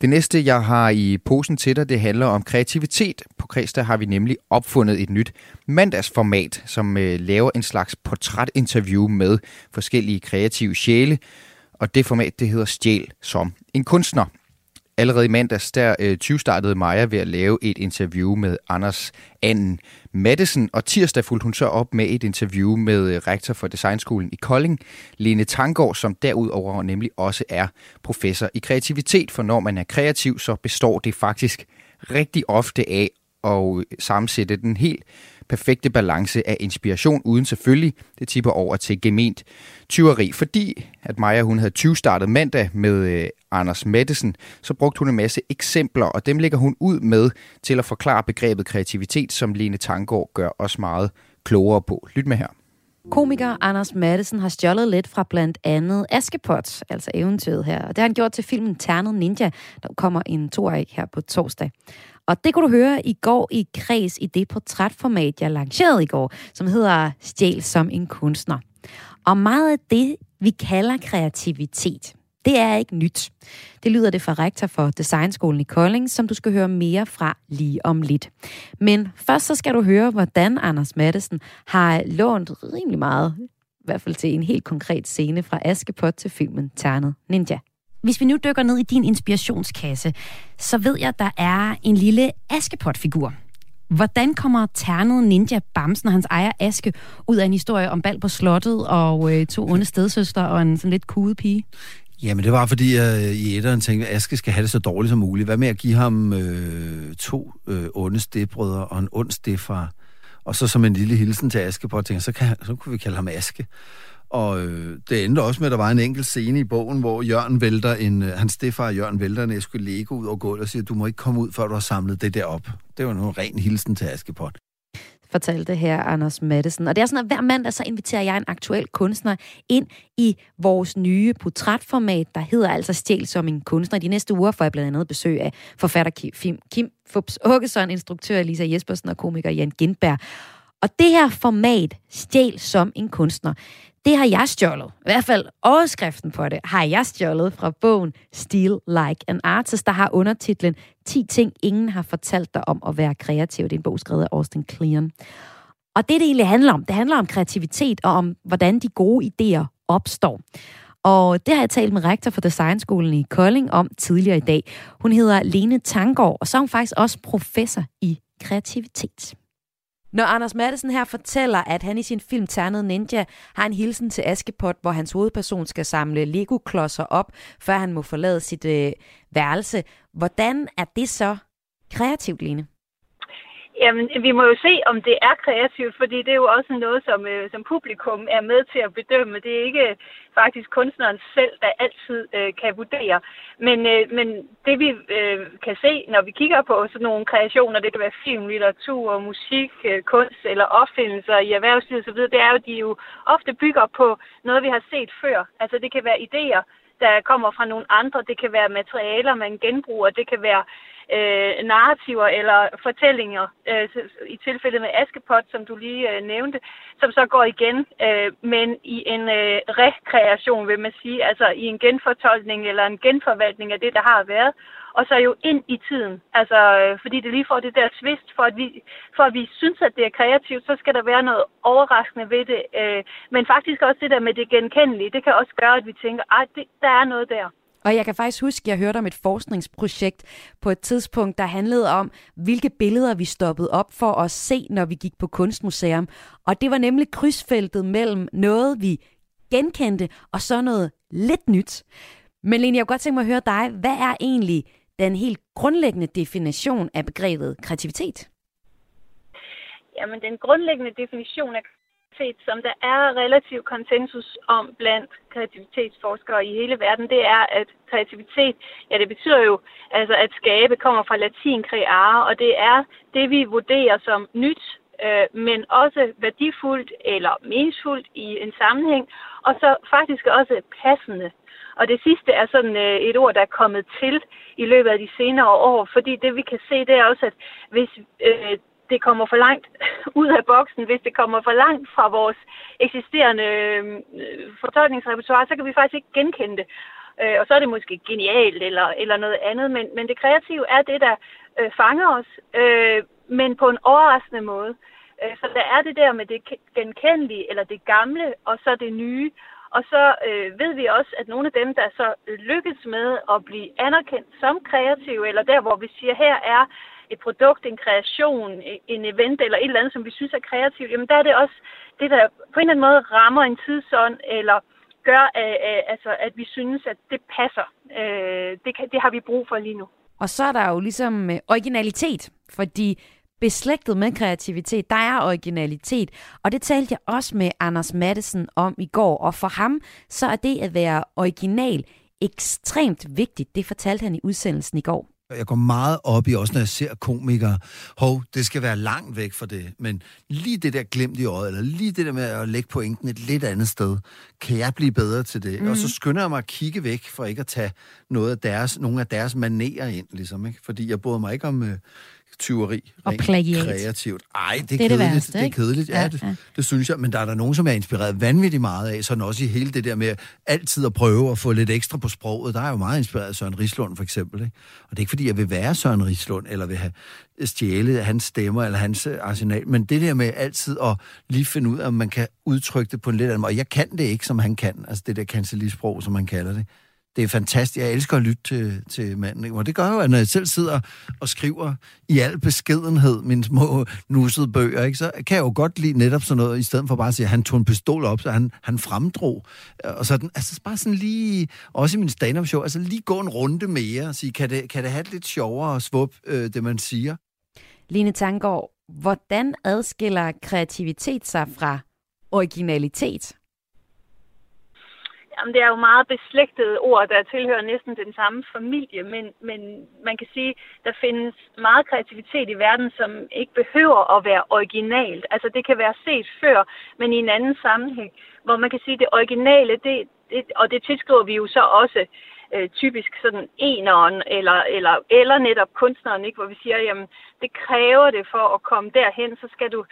Det næste, jeg har i posen til dig, det handler om kreativitet. På Kreds har vi nemlig opfundet et nyt mandagsformat, som øh, laver en slags portrætinterview med forskellige kreative sjæle. Og det format, det hedder Stjæl som en kunstner. Allerede i mandags, der øh, 20 startede Maja ved at lave et interview med Anders Anden Madison, og tirsdag fulgte hun så op med et interview med øh, rektor for Designskolen i Kolding, Lene Tangård, som derudover nemlig også er professor i kreativitet, for når man er kreativ, så består det faktisk rigtig ofte af at øh, sammensætte den helt perfekte balance af inspiration, uden selvfølgelig, det tipper over til gement tyveri. Fordi at Maja hun havde 20 startet mandag med øh, Anders Madsen, så brugte hun en masse eksempler, og dem lægger hun ud med til at forklare begrebet kreativitet, som Lene Tangård gør os meget klogere på. Lyt med her. Komiker Anders Madsen har stjålet lidt fra blandt andet Askepot, altså eventyret her. Og det har han gjort til filmen Ternet Ninja, der kommer en toer her på torsdag. Og det kunne du høre i går i Kreds i det portrætformat, jeg lancerede i går, som hedder Stjæl som en kunstner. Og meget af det, vi kalder kreativitet, det er ikke nyt. Det lyder det fra rektor for Designskolen i Kolding, som du skal høre mere fra lige om lidt. Men først så skal du høre, hvordan Anders Mattesen har lånt rimelig meget, i hvert fald til en helt konkret scene fra Askepot til filmen Ternet Ninja. Hvis vi nu dykker ned i din inspirationskasse, så ved jeg, at der er en lille Askepot-figur. Hvordan kommer ternet ninja Bamsen og hans ejer Aske ud af en historie om bal på slottet og øh, to onde stedsøster og en sådan lidt kude pige? Jamen, det var fordi, jeg i etteren tænkte, at Aske skal have det så dårligt som muligt. Hvad med at give ham øh, to øh, onde stedbrødre og en ond stedfar? Og så som en lille hilsen til Aske på, tænkte, så, kan, så kunne vi kalde ham Aske. Og øh, det endte også med, at der var en enkelt scene i bogen, hvor Jørgen vælter en, øh, hans stefar Jørgen vælter en æske Lego ud over gulvet og siger, du må ikke komme ud, før du har samlet det der op. Det var en ren hilsen til Askepot fortalte her Anders Madsen. Og det er sådan, at hver mandag så inviterer jeg en aktuel kunstner ind i vores nye portrætformat, der hedder altså Stjæl som en kunstner. De næste uger får jeg blandt andet besøg af forfatter Kim, Kim Fubs Åkesson, instruktør Lisa Jespersen og komiker Jan Gindberg. Og det her format, Stjæl som en kunstner, det har jeg stjålet. I hvert fald overskriften på det har jeg stjålet fra bogen Steal Like an Artist, der har undertitlen 10 ting, ingen har fortalt dig om at være kreativ. Det er en bog skrevet af Austin Kleon. Og det, det egentlig handler om, det handler om kreativitet og om, hvordan de gode idéer opstår. Og det har jeg talt med rektor for Designskolen i Kolding om tidligere i dag. Hun hedder Lene Tangård, og så er hun faktisk også professor i kreativitet. Når Anders Madsen her fortæller, at han i sin film Ternet Ninja har en hilsen til Askepot, hvor hans hovedperson skal samle Lego-klodser op, før han må forlade sit øh, værelse. Hvordan er det så kreativt, Line? Jamen, vi må jo se, om det er kreativt, fordi det er jo også noget, som, øh, som publikum er med til at bedømme. Det er ikke øh, faktisk kunstneren selv, der altid øh, kan vurdere. Men, øh, men det vi øh, kan se, når vi kigger på sådan nogle kreationer, det kan være film, litteratur, musik, øh, kunst eller opfindelser i erhvervslivet osv., det er jo, de jo ofte bygger på noget, vi har set før. Altså det kan være idéer, der kommer fra nogle andre, det kan være materialer, man genbruger, det kan være øh, Øh, narrativer eller fortællinger, øh, i tilfældet med Askepot, som du lige øh, nævnte, som så går igen, øh, men i en øh, rekreation, vil man sige, altså i en genfortolkning eller en genforvaltning af det, der har været, og så jo ind i tiden. Altså, øh, fordi det lige får det der svist, for at, vi, for at vi synes, at det er kreativt, så skal der være noget overraskende ved det. Øh, men faktisk også det der med det genkendelige, det kan også gøre, at vi tænker, at der er noget der. Og jeg kan faktisk huske, at jeg hørte om et forskningsprojekt på et tidspunkt, der handlede om, hvilke billeder vi stoppede op for at se, når vi gik på kunstmuseum. Og det var nemlig krydsfeltet mellem noget, vi genkendte, og så noget lidt nyt. Men Lene, jeg kunne godt tænke mig at høre dig. Hvad er egentlig den helt grundlæggende definition af begrebet kreativitet? Jamen, den grundlæggende definition af set, som der er relativ konsensus om blandt kreativitetsforskere i hele verden, det er, at kreativitet, ja, det betyder jo, altså at skabe kommer fra latin creare, og det er det, vi vurderer som nyt, øh, men også værdifuldt eller meningsfuldt i en sammenhæng, og så faktisk også passende. Og det sidste er sådan øh, et ord, der er kommet til i løbet af de senere år, fordi det vi kan se, det er også, at hvis øh, det kommer for langt ud af boksen, hvis det kommer for langt fra vores eksisterende øh, fortolkningsrepertoire, så kan vi faktisk ikke genkende det. Øh, og så er det måske genialt eller, eller noget andet, men, men det kreative er det, der øh, fanger os, øh, men på en overraskende måde. Øh, så der er det der med det genkendelige, eller det gamle, og så det nye. Og så øh, ved vi også, at nogle af dem, der så lykkes med at blive anerkendt som kreative, eller der, hvor vi siger, her er et produkt, en kreation, en event eller et eller andet, som vi synes er kreativt, jamen der er det også det, der på en eller anden måde rammer en tidsånd, eller gør, øh, altså, at vi synes, at det passer. Øh, det, kan, det har vi brug for lige nu. Og så er der jo ligesom øh, originalitet, fordi beslægtet med kreativitet, der er originalitet. Og det talte jeg også med Anders Madsen om i går, og for ham, så er det at være original ekstremt vigtigt. Det fortalte han i udsendelsen i går. Jeg går meget op i, også når jeg ser komikere, hov, det skal være langt væk fra det, men lige det der glemt i øjet, eller lige det der med at lægge pointen et lidt andet sted, kan jeg blive bedre til det? Mm. Og så mhm. skynder jeg mig at kigge væk, for ikke at tage noget af deres, nogle af deres manerer ind, ligesom, ikke? Fordi jeg bryder mig ikke om... Øh, tyveri. Og plagiat. Kreativt. Ej, det er, det er kedeligt. Det, værste, det er kedeligt, ja, ja, det, ja. det synes jeg. Men der er der nogen, som er inspireret vanvittigt meget af, sådan også i hele det der med altid at prøve at få lidt ekstra på sproget. Der er jo meget inspireret af Søren Rislund, for eksempel. Ikke? Og det er ikke, fordi jeg vil være Søren Rislund, eller vil have stjælet hans stemmer, eller hans øh, arsenal. Men det der med altid at lige finde ud af, om man kan udtrykke det på en lidt anden måde. Og jeg kan det ikke, som han kan. Altså det der kancelisprog, som man kalder det det er fantastisk. Jeg elsker at lytte til, til manden. Og det gør jo, at når jeg selv sidder og skriver i al beskedenhed mine små nussede bøger, ikke, så kan jeg jo godt lide netop sådan noget, i stedet for bare at sige, at han tog en pistol op, så han, han fremdrog. Og sådan, altså bare sådan lige, også i min stand-up show, altså lige gå en runde mere og sige, kan det, kan det have det lidt sjovere at svup øh, det, man siger? Line Tangård, hvordan adskiller kreativitet sig fra originalitet? Jamen, det er jo meget beslægtede ord, der tilhører næsten den samme familie, men, men man kan sige, der findes meget kreativitet i verden, som ikke behøver at være originalt. Altså, det kan være set før, men i en anden sammenhæng, hvor man kan sige, det originale, det, det, og det tilskriver vi jo så også øh, typisk sådan eneren, eller, eller, eller netop kunstneren, ikke? hvor vi siger, jamen, det kræver det for at komme derhen, så skal du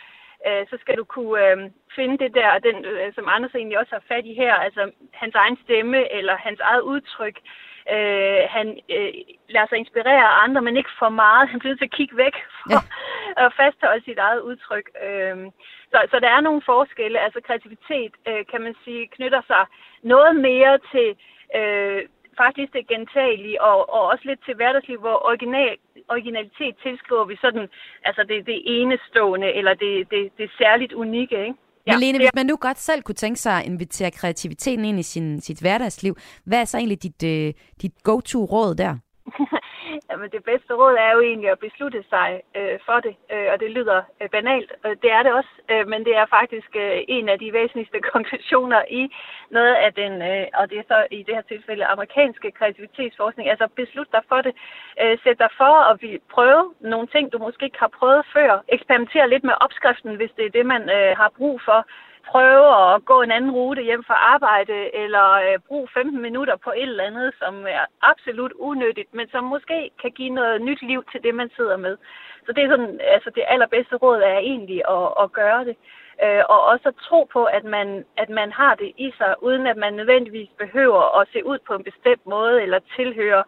øh, så skal du kunne øh, finde det der, den, øh, som Anders egentlig også har fat i her, altså hans egen stemme eller hans eget udtryk. Øh, han øh, lader sig inspirere af andre, men ikke for meget. Han bliver nødt til at kigge væk for, ja. at fastholde sit eget udtryk. Øh, så, så der er nogle forskelle. Altså kreativitet, øh, kan man sige, knytter sig noget mere til øh, faktisk det gentagelige og, og også lidt til hverdagsliv, hvor original, originalitet tilskriver vi sådan, altså det, det enestående eller det, det, det særligt unikke, ikke? Ja, Men Lene, hvis man nu godt selv kunne tænke sig at invitere kreativiteten ind i sin, sit hverdagsliv, hvad er så egentlig dit, øh, dit go-to-råd der? Jamen, det bedste råd er jo egentlig at beslutte sig øh, for det, øh, og det lyder øh, banalt. og det er det også, øh, men det er faktisk øh, en af de væsentligste konklusioner i noget af den, øh, og det er så i det her tilfælde amerikanske kreativitetsforskning. Altså beslut dig for det. Øh, sæt dig for at prøve nogle ting, du måske ikke har prøvet før. eksperimenter lidt med opskriften, hvis det er det, man øh, har brug for prøve at gå en anden rute hjem fra arbejde, eller øh, bruge 15 minutter på et eller andet, som er absolut unødigt, men som måske kan give noget nyt liv til det, man sidder med. Så det er sådan, altså det allerbedste råd er egentlig at, at gøre det. Øh, og også at tro på, at man, at man har det i sig, uden at man nødvendigvis behøver at se ud på en bestemt måde, eller tilhøre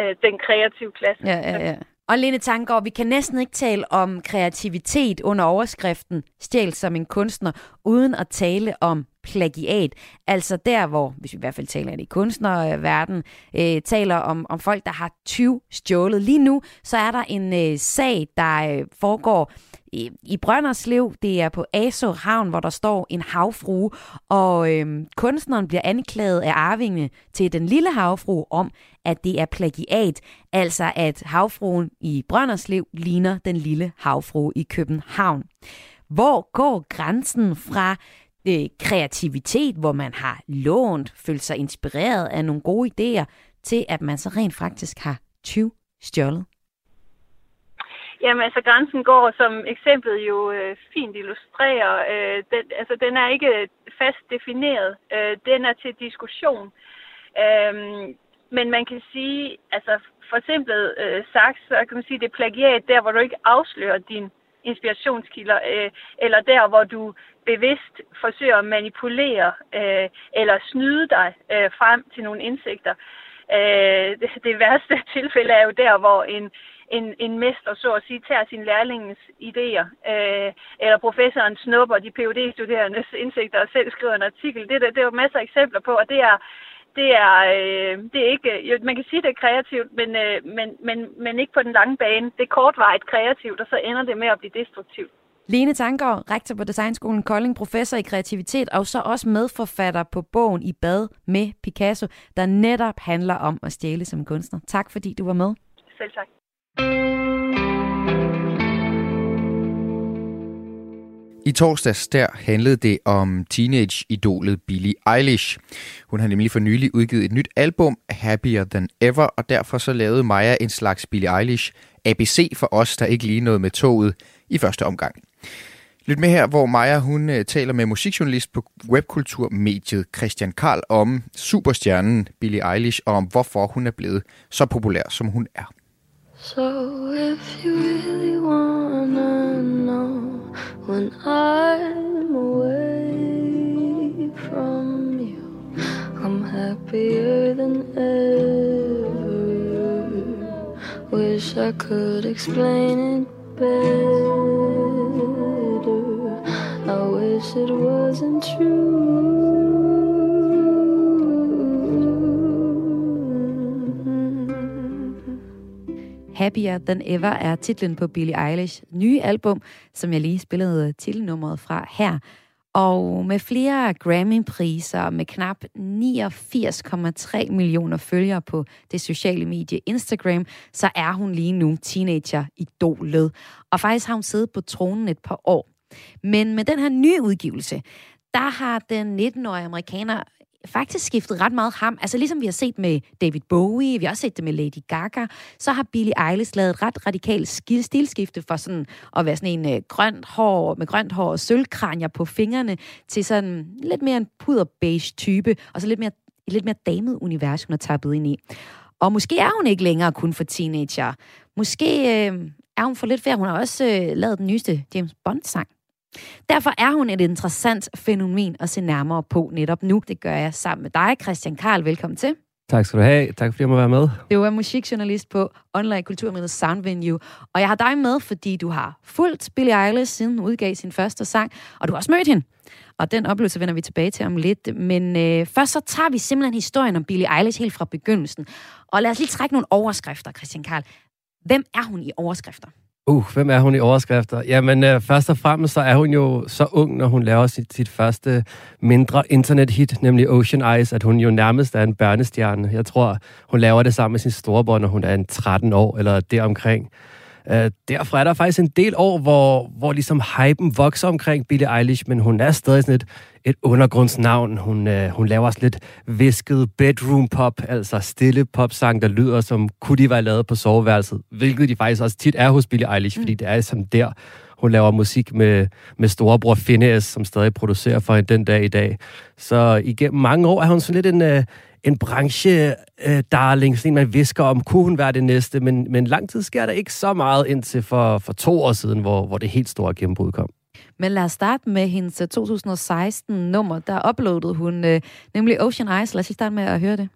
øh, den kreative klasse. Ja, ja, ja. Og Lene Tanggaard, vi kan næsten ikke tale om kreativitet under overskriften Stjæl som en kunstner, uden at tale om plagiat. Altså der, hvor, hvis vi i hvert fald taler i kunstnerverden, øh, taler om, om folk, der har 20 stjålet. Lige nu, så er der en øh, sag, der øh, foregår i, i Brønderslev. Det er på Aso Havn, hvor der står en havfrue, og øh, kunstneren bliver anklaget af arvingene til den lille havfrue om, at det er plagiat, altså at havfruen i Brønderslev ligner den lille havfrue i København. Hvor går grænsen fra øh, kreativitet, hvor man har lånt, følt sig inspireret af nogle gode idéer, til at man så rent faktisk har 20 stjålet? Jamen altså grænsen går, som eksemplet jo øh, fint illustrerer, øh, den, altså den er ikke fast defineret. Øh, den er til diskussion. Øh, men man kan sige, altså for eksempel øh, sagt, så kan man sige, det er plagiat der, hvor du ikke afslører din inspirationskilder, øh, eller der, hvor du bevidst forsøger at manipulere øh, eller snyde dig øh, frem til nogle indsigter. Øh, det, det værste tilfælde er jo der, hvor en, en, en mester, så at sige, tager sin lærlingens idéer, øh, eller professoren snupper de phd studerendes indsigter og selv skriver en artikel. Det, det, det er jo masser af eksempler på, og det er, det er, øh, det er ikke, jo, man kan sige, det er kreativt, men, øh, men, men, men ikke på den lange bane. Det er kortvarigt kreativt, og så ender det med at blive destruktivt. Lene Tanggaard, rektor på Designskolen Kolding, professor i kreativitet, og så også medforfatter på bogen I bad med Picasso, der netop handler om at stjæle som kunstner. Tak fordi du var med. Selv tak. I torsdags der handlede det om teenage-idolet Billie Eilish. Hun har nemlig for nylig udgivet et nyt album, Happier Than Ever, og derfor så lavede Maja en slags Billie Eilish ABC for os, der ikke lige nåede med toget i første omgang. Lyt med her, hvor Maja hun øh, taler med musikjournalist på webkulturmediet Christian Karl om superstjernen Billie Eilish og om hvorfor hun er blevet så populær, som hun er. So if you really wanna know when I'm away from you, I'm happier than ever. Wish I could explain it better. I wish it wasn't true. Happier Than Ever er titlen på Billie Eilish nye album, som jeg lige spillede titelnummeret fra her. Og med flere Grammy-priser med knap 89,3 millioner følgere på det sociale medie Instagram, så er hun lige nu teenager-idolet. Og faktisk har hun siddet på tronen et par år. Men med den her nye udgivelse, der har den 19-årige amerikaner faktisk skiftet ret meget ham. Altså ligesom vi har set med David Bowie, vi har også set det med Lady Gaga, så har Billie Eilish lavet et ret radikalt stilskifte for sådan at være sådan en øh, grønt hår, med grønt hår og sølvkranier på fingrene, til sådan lidt mere en puderbeige type, og så lidt mere, lidt mere damet univers, hun har tappet ind i. Og måske er hun ikke længere kun for teenager. Måske øh, er hun for lidt færre. Hun har også øh, lavet den nyeste James Bond-sang. Derfor er hun et interessant fænomen at se nærmere på netop nu. Det gør jeg sammen med dig, Christian Karl. Velkommen til. Tak skal du have. Tak fordi jeg må være med. Du er musikjournalist på online kulturmediet Sound Venue. Og jeg har dig med, fordi du har fulgt Billie Eilish, siden hun udgav sin første sang. Og du har også mødt hende. Og den oplevelse vender vi tilbage til om lidt. Men øh, først så tager vi simpelthen historien om Billie Eilish helt fra begyndelsen. Og lad os lige trække nogle overskrifter, Christian Karl. Hvem er hun i overskrifter? Uh, hvem er hun i overskrifter? Jamen, øh, først og fremmest så er hun jo så ung, når hun laver sit, sit første mindre internethit, nemlig Ocean Eyes, at hun jo nærmest er en børnestjerne. Jeg tror, hun laver det sammen med sin storebror, når hun er en 13 år eller deromkring. Uh, derfor er der faktisk en del år, hvor, hvor ligesom hypen vokser omkring Billie Eilish, men hun er stadig sådan et, et undergrundsnavn. Hun, uh, hun laver sådan lidt visket bedroom pop, altså stille popsang, der lyder som kunne de være lavet på soveværelset, hvilket de faktisk også tit er hos Billie Eilish, mm. fordi det er som der, hun laver musik med, med storebror Phineas, som stadig producerer for hende den dag i dag. Så igennem mange år er hun sådan lidt en, uh, en branche-darling, øh, sådan en, man visker om, kunne hun være det næste, men, men lang tid sker der ikke så meget indtil for, for to år siden, hvor, hvor det helt store gennembrud kom. Men lad os starte med hendes 2016-nummer. Der uploadede hun øh, nemlig Ocean Eyes. Lad os starte med at høre det.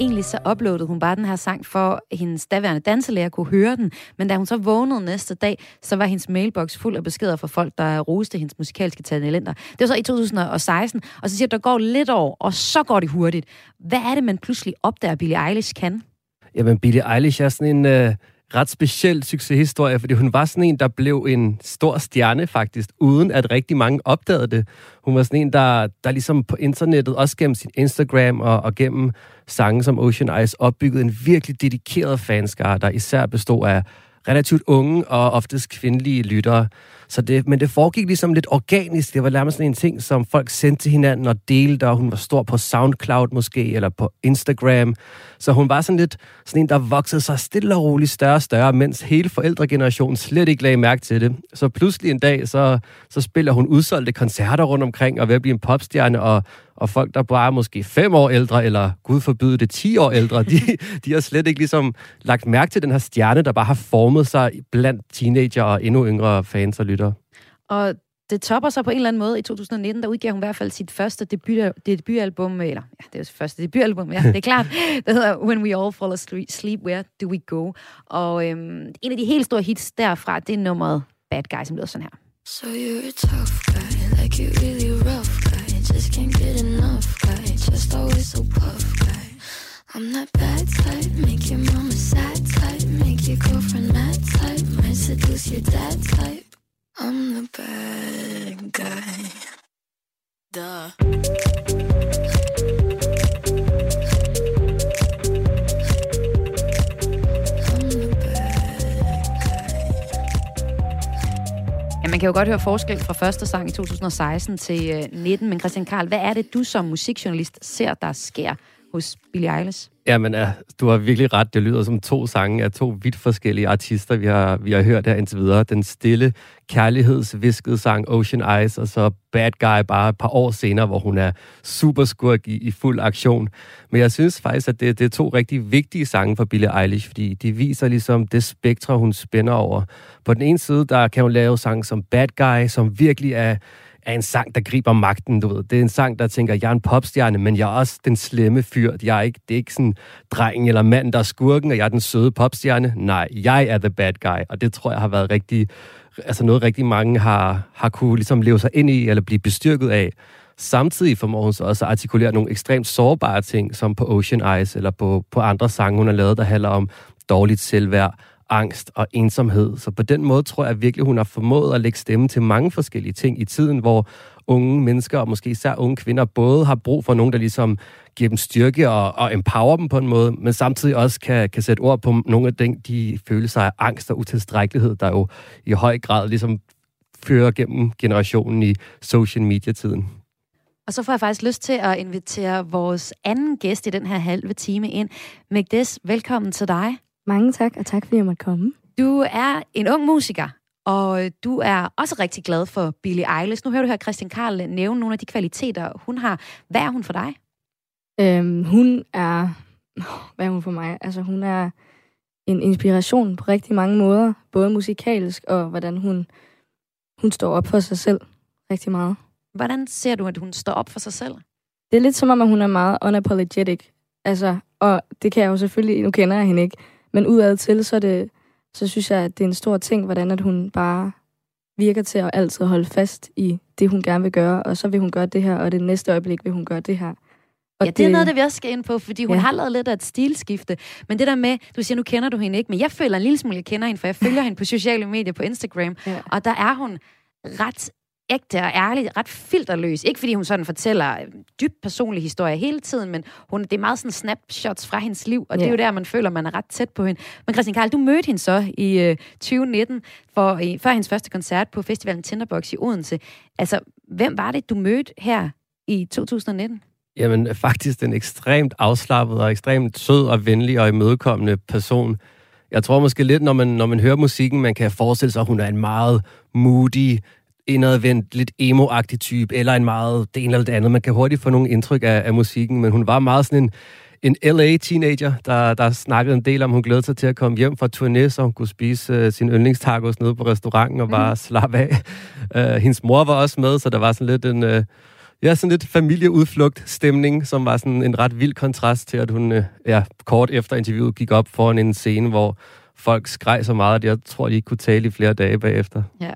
Egentlig så uploadede hun bare den her sang, for hendes daværende danselærer kunne høre den. Men da hun så vågnede næste dag, så var hendes mailbox fuld af beskeder fra folk, der roste hendes musikalske talenter. Det var så i 2016, og så siger at der går lidt over, og så går det hurtigt. Hvad er det, man pludselig opdager, Billie Eilish kan? Jamen, Billie Eilish er sådan en... Øh ret speciel succeshistorie, fordi hun var sådan en, der blev en stor stjerne faktisk, uden at rigtig mange opdagede det. Hun var sådan en, der, der ligesom på internettet, også gennem sin Instagram og, og gennem sange som Ocean Eyes, opbyggede en virkelig dedikeret fanskare, der især bestod af relativt unge og oftest kvindelige lyttere. Så det, men det foregik ligesom lidt organisk. Det var nærmest sådan en ting, som folk sendte til hinanden og delte, og hun var stor på SoundCloud måske, eller på Instagram. Så hun var sådan lidt sådan en, der voksede sig stille og roligt større og større, mens hele forældregenerationen slet ikke lagde mærke til det. Så pludselig en dag, så, så spiller hun udsolgte koncerter rundt omkring og ved at blive en popstjerne, og, og folk, der bare er måske fem år ældre, eller gud forbyde det, ti år ældre, de, de har slet ikke ligesom lagt mærke til den her stjerne, der bare har formet sig blandt teenager og endnu yngre fans og lyttere. Og det topper så på en eller anden måde. I 2019, der udgav hun i hvert fald sit første debut, debutalbum, eller ja, det er jo første debutalbum, ja, det er klart. Det hedder When We All Fall Asleep, Where Do We Go? Og øhm, en af de helt store hits derfra, det er nummeret Bad Guy, som lyder sådan her. So you're a tough guy, like you really. Just can't get enough guy, just always so puff guy. I'm that bad type, make your mama sad type, make your girlfriend mad type, might seduce your dad type. I'm the bad guy. Duh. Man kan jo godt høre forskel fra første sang i 2016 til øh, 19, men Christian Karl, hvad er det, du som musikjournalist ser, der sker hos Billie Eilish? Jamen, ja, du har virkelig ret. Det lyder som to sange af to vidt forskellige artister, vi har, vi har hørt her indtil videre. Den stille, kærlighedsviskede sang Ocean Eyes, og så Bad Guy bare et par år senere, hvor hun er super skurk i, i fuld aktion. Men jeg synes faktisk, at det, det er to rigtig vigtige sange for Billie Eilish, fordi de viser ligesom det spektre, hun spænder over. På den ene side, der kan hun lave sange som Bad Guy, som virkelig er er en sang, der griber magten, du ved. Det er en sang, der tænker, jeg er en popstjerne, men jeg er også den slemme fyr. Jeg er ikke, det er ikke sådan dreng eller mand, der er skurken, og jeg er den søde popstjerne. Nej, jeg er the bad guy, og det tror jeg har været rigtig, altså noget rigtig mange har, har kunne ligesom leve sig ind i, eller blive bestyrket af. Samtidig formår hun så også at artikulere nogle ekstremt sårbare ting, som på Ocean Eyes, eller på, på andre sange, hun har lavet, der handler om dårligt selvværd, angst og ensomhed. Så på den måde tror jeg virkelig, hun har formået at lægge stemme til mange forskellige ting i tiden, hvor unge mennesker, og måske især unge kvinder, både har brug for nogen, der ligesom giver dem styrke og, og empower dem på en måde, men samtidig også kan, kan sætte ord på nogle af de, føler følelser af angst og utilstrækkelighed, der jo i høj grad ligesom fører gennem generationen i social media-tiden. Og så får jeg faktisk lyst til at invitere vores anden gæst i den her halve time ind. Magdes, velkommen til dig. Mange tak, og tak fordi jeg måtte komme. Du er en ung musiker, og du er også rigtig glad for Billie Eilish. Nu hører du her Christian Karl nævne nogle af de kvaliteter, hun har. Hvad er hun for dig? Øhm, hun er... Hvad er hun for mig? Altså, hun er en inspiration på rigtig mange måder. Både musikalsk og hvordan hun, hun står op for sig selv rigtig meget. Hvordan ser du, at hun står op for sig selv? Det er lidt som om, at hun er meget unapologetic. Altså, og det kan jeg jo selvfølgelig... Nu kender jeg hende ikke. Men udad til, så, det, så synes jeg, at det er en stor ting, hvordan at hun bare virker til at altid holde fast i det, hun gerne vil gøre. Og så vil hun gøre det her, og det næste øjeblik vil hun gøre det her. Og ja, det, det er noget, det vi også skal ind på, fordi hun ja. har lavet lidt af et stilskifte. Men det der med, du siger, nu kender du hende ikke, men jeg føler en lille smule, jeg kender hende, for jeg følger hende på sociale medier på Instagram, ja. og der er hun ret ægte og ærlig, ret filterløs. Ikke fordi hun sådan fortæller øh, dybt personlige historier hele tiden, men hun, det er meget sådan snapshots fra hendes liv, og ja. det er jo der, man føler, man er ret tæt på hende. Men Christian Karl, du mødte hende så i øh, 2019, for, i, før hendes første koncert på festivalen Tinderbox i Odense. Altså, hvem var det, du mødte her i 2019? Jamen, faktisk en ekstremt afslappet og ekstremt sød og venlig og imødekommende person. Jeg tror måske lidt, når man, når man hører musikken, man kan forestille sig, at hun er en meget moody, indadvendt, lidt emo-agtig type, eller en meget det ene eller det andet. Man kan hurtigt få nogle indtryk af, af musikken, men hun var meget sådan en, en LA-teenager, der, der snakkede en del om, hun glædede sig til at komme hjem fra turné, så hun kunne spise uh, sin yndlingstacos nede på restauranten og bare mm. slappe af. Uh, hendes mor var også med, så der var sådan lidt en... Uh, ja, sådan lidt familieudflugt stemning, som var sådan en ret vild kontrast til, at hun uh, ja, kort efter interviewet gik op foran en scene, hvor folk skreg så meget, at jeg tror, de ikke kunne tale i flere dage bagefter. Ja.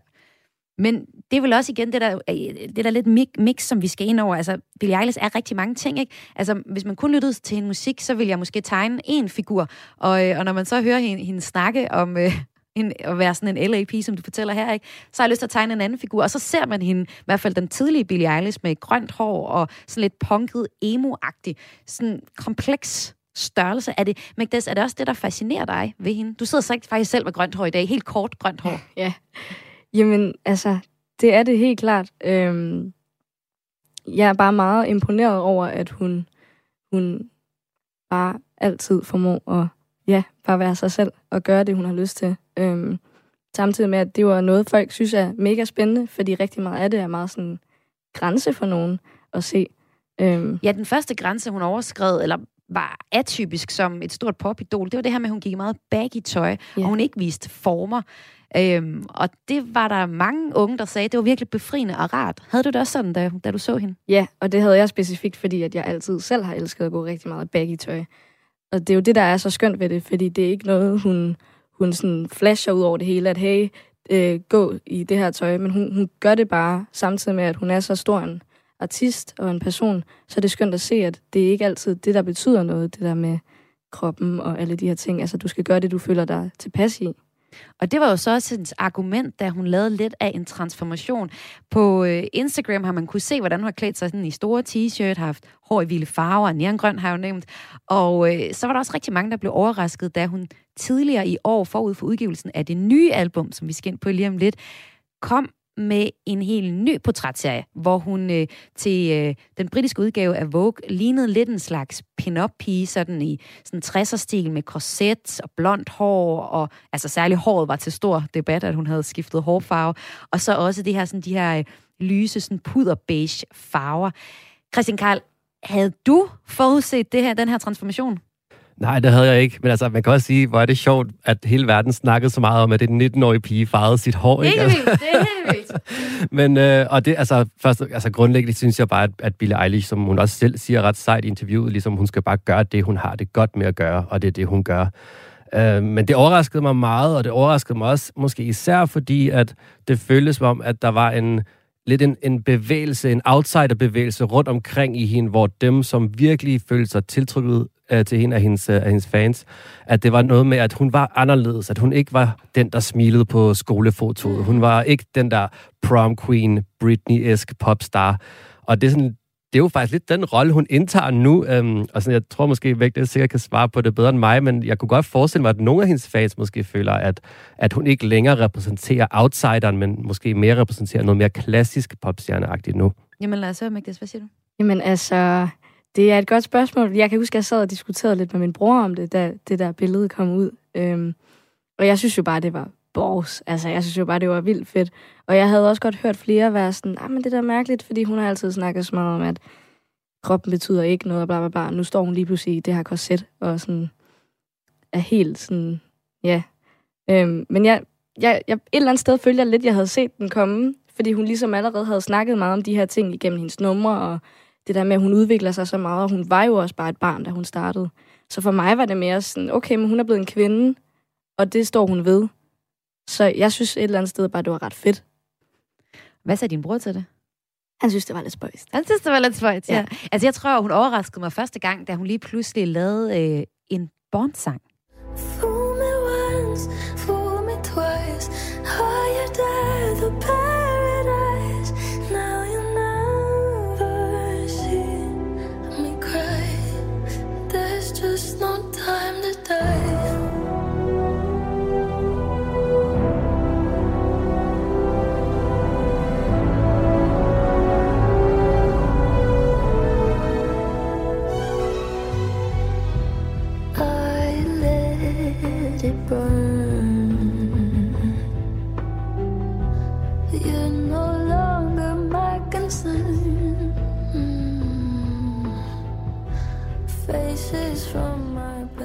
Men det er vel også igen det der, øh, det der lidt mix, som vi skal ind over. Altså, Billie Eilish er rigtig mange ting, ikke? Altså, hvis man kun lyttede til en musik, så vil jeg måske tegne en figur. Og, øh, og når man så hører hende, hende snakke om, øh, en, at være sådan en LAP, som du fortæller her, ikke? så har jeg lyst til at tegne en anden figur. Og så ser man hende, i hvert fald den tidlige Billie Eilish, med grønt hår og sådan lidt punket, emo-agtig. Sådan kompleks størrelse. Er det, Magdes, er det også det, der fascinerer dig ved hende? Du sidder så faktisk selv med grønt hår i dag, helt kort grønt hår. Ja, Jamen, altså, det er det helt klart. Øhm, jeg er bare meget imponeret over, at hun, hun bare altid formår at ja, bare være sig selv og gøre det, hun har lyst til. Øhm, samtidig med, at det var noget, folk synes er mega spændende, fordi rigtig meget af det er meget sådan grænse for nogen at se. Øhm. Ja, den første grænse, hun overskred, eller var atypisk som et stort popidol, det var det her med, at hun gik meget baggy tøj, ja. og hun ikke viste former. Øhm, og det var der mange unge, der sagde, det var virkelig befriende og rart. Havde du det også sådan, da, da du så hende? Ja, og det havde jeg specifikt, fordi at jeg altid selv har elsket at gå rigtig meget baggy tøj. Og det er jo det, der er så skønt ved det, fordi det er ikke noget, hun, hun sådan flasher ud over det hele, at hey, øh, gå i det her tøj, men hun, hun gør det bare samtidig med, at hun er så stor en artist og en person, så det er skønt at se, at det er ikke altid det, der betyder noget, det der med kroppen og alle de her ting. Altså, du skal gøre det, du føler dig tilpas i. Og det var jo så også hendes argument, da hun lavede lidt af en transformation. På øh, Instagram har man kunne se, hvordan hun har klædt sig sådan i store t-shirt, haft hår i vilde farver, neongrøn har jeg jo nævnt. Og øh, så var der også rigtig mange, der blev overrasket, da hun tidligere i år, forud for udgivelsen af det nye album, som vi skal ind på lige om lidt, kom med en helt ny portrætserie, hvor hun øh, til øh, den britiske udgave af Vogue lignede lidt en slags pin-up pige, sådan i sådan 60'er-stil med korset og blondt hår, og altså særligt håret var til stor debat, at hun havde skiftet hårfarve, og så også det her, sådan, de her øh, lyse sådan puderbeige farver. Christian Karl, havde du forudset det her, den her transformation? Nej, det havde jeg ikke. Men altså, man kan også sige, hvor er det sjovt, at hele verden snakkede så meget om, at det den 19-årige pige farvede sit hår. Ikke? Helt vildt, det er helt vildt. Men, øh, og det, altså, først, altså, grundlæggende synes jeg bare, at, at Billie Eilish, som hun også selv siger ret sejt i interviewet, ligesom hun skal bare gøre det, hun har det godt med at gøre, og det er det, hun gør. Øh, men det overraskede mig meget, og det overraskede mig også måske især fordi, at det føltes som om, at der var en lidt en, en bevægelse, en outsider-bevægelse rundt omkring i hende, hvor dem, som virkelig følte sig tiltrykket øh, til hende af hendes, øh, af hendes fans, at det var noget med, at hun var anderledes, at hun ikke var den, der smilede på skolefotoet. Hun var ikke den der prom queen, Britney-esk popstar. Og det er sådan, det er jo faktisk lidt den rolle, hun indtager nu. Øhm, og sådan, jeg tror måske, at det sikkert kan svare på det bedre end mig, men jeg kunne godt forestille mig, at nogle af hendes fans måske føler, at, at hun ikke længere repræsenterer outsideren, men måske mere repræsenterer noget mere klassisk popstjerneagtigt nu. Jamen lad os høre, Magdes, hvad siger du? Jamen altså, det er et godt spørgsmål. Jeg kan huske, at jeg sad og diskuterede lidt med min bror om det, da det der billede kom ud. Øhm, og jeg synes jo bare, det var bors. Altså, jeg synes jo bare, det var vildt fedt. Og jeg havde også godt hørt flere være sådan, ah, men det der er mærkeligt, fordi hun har altid snakket så meget om, at kroppen betyder ikke noget, og bla bla bla. Nu står hun lige pludselig i det her korset, og sådan er helt sådan, ja. Øhm, men jeg, jeg, jeg, et eller andet sted følte jeg lidt, jeg havde set den komme, fordi hun ligesom allerede havde snakket meget om de her ting igennem hendes numre, og det der med, at hun udvikler sig så meget, og hun var jo også bare et barn, da hun startede. Så for mig var det mere sådan, okay, men hun er blevet en kvinde, og det står hun ved. Så jeg synes et eller andet sted bare, det var ret fedt. Hvad sagde din bror til det? Han synes, det var lidt spøjst. Han synes, det var lidt spøjst, ja. Ja. Altså, jeg tror, hun overraskede mig første gang, da hun lige pludselig lavede øh, en Bond-sang. Fool me once, fool me twice. Are you there, the paradise?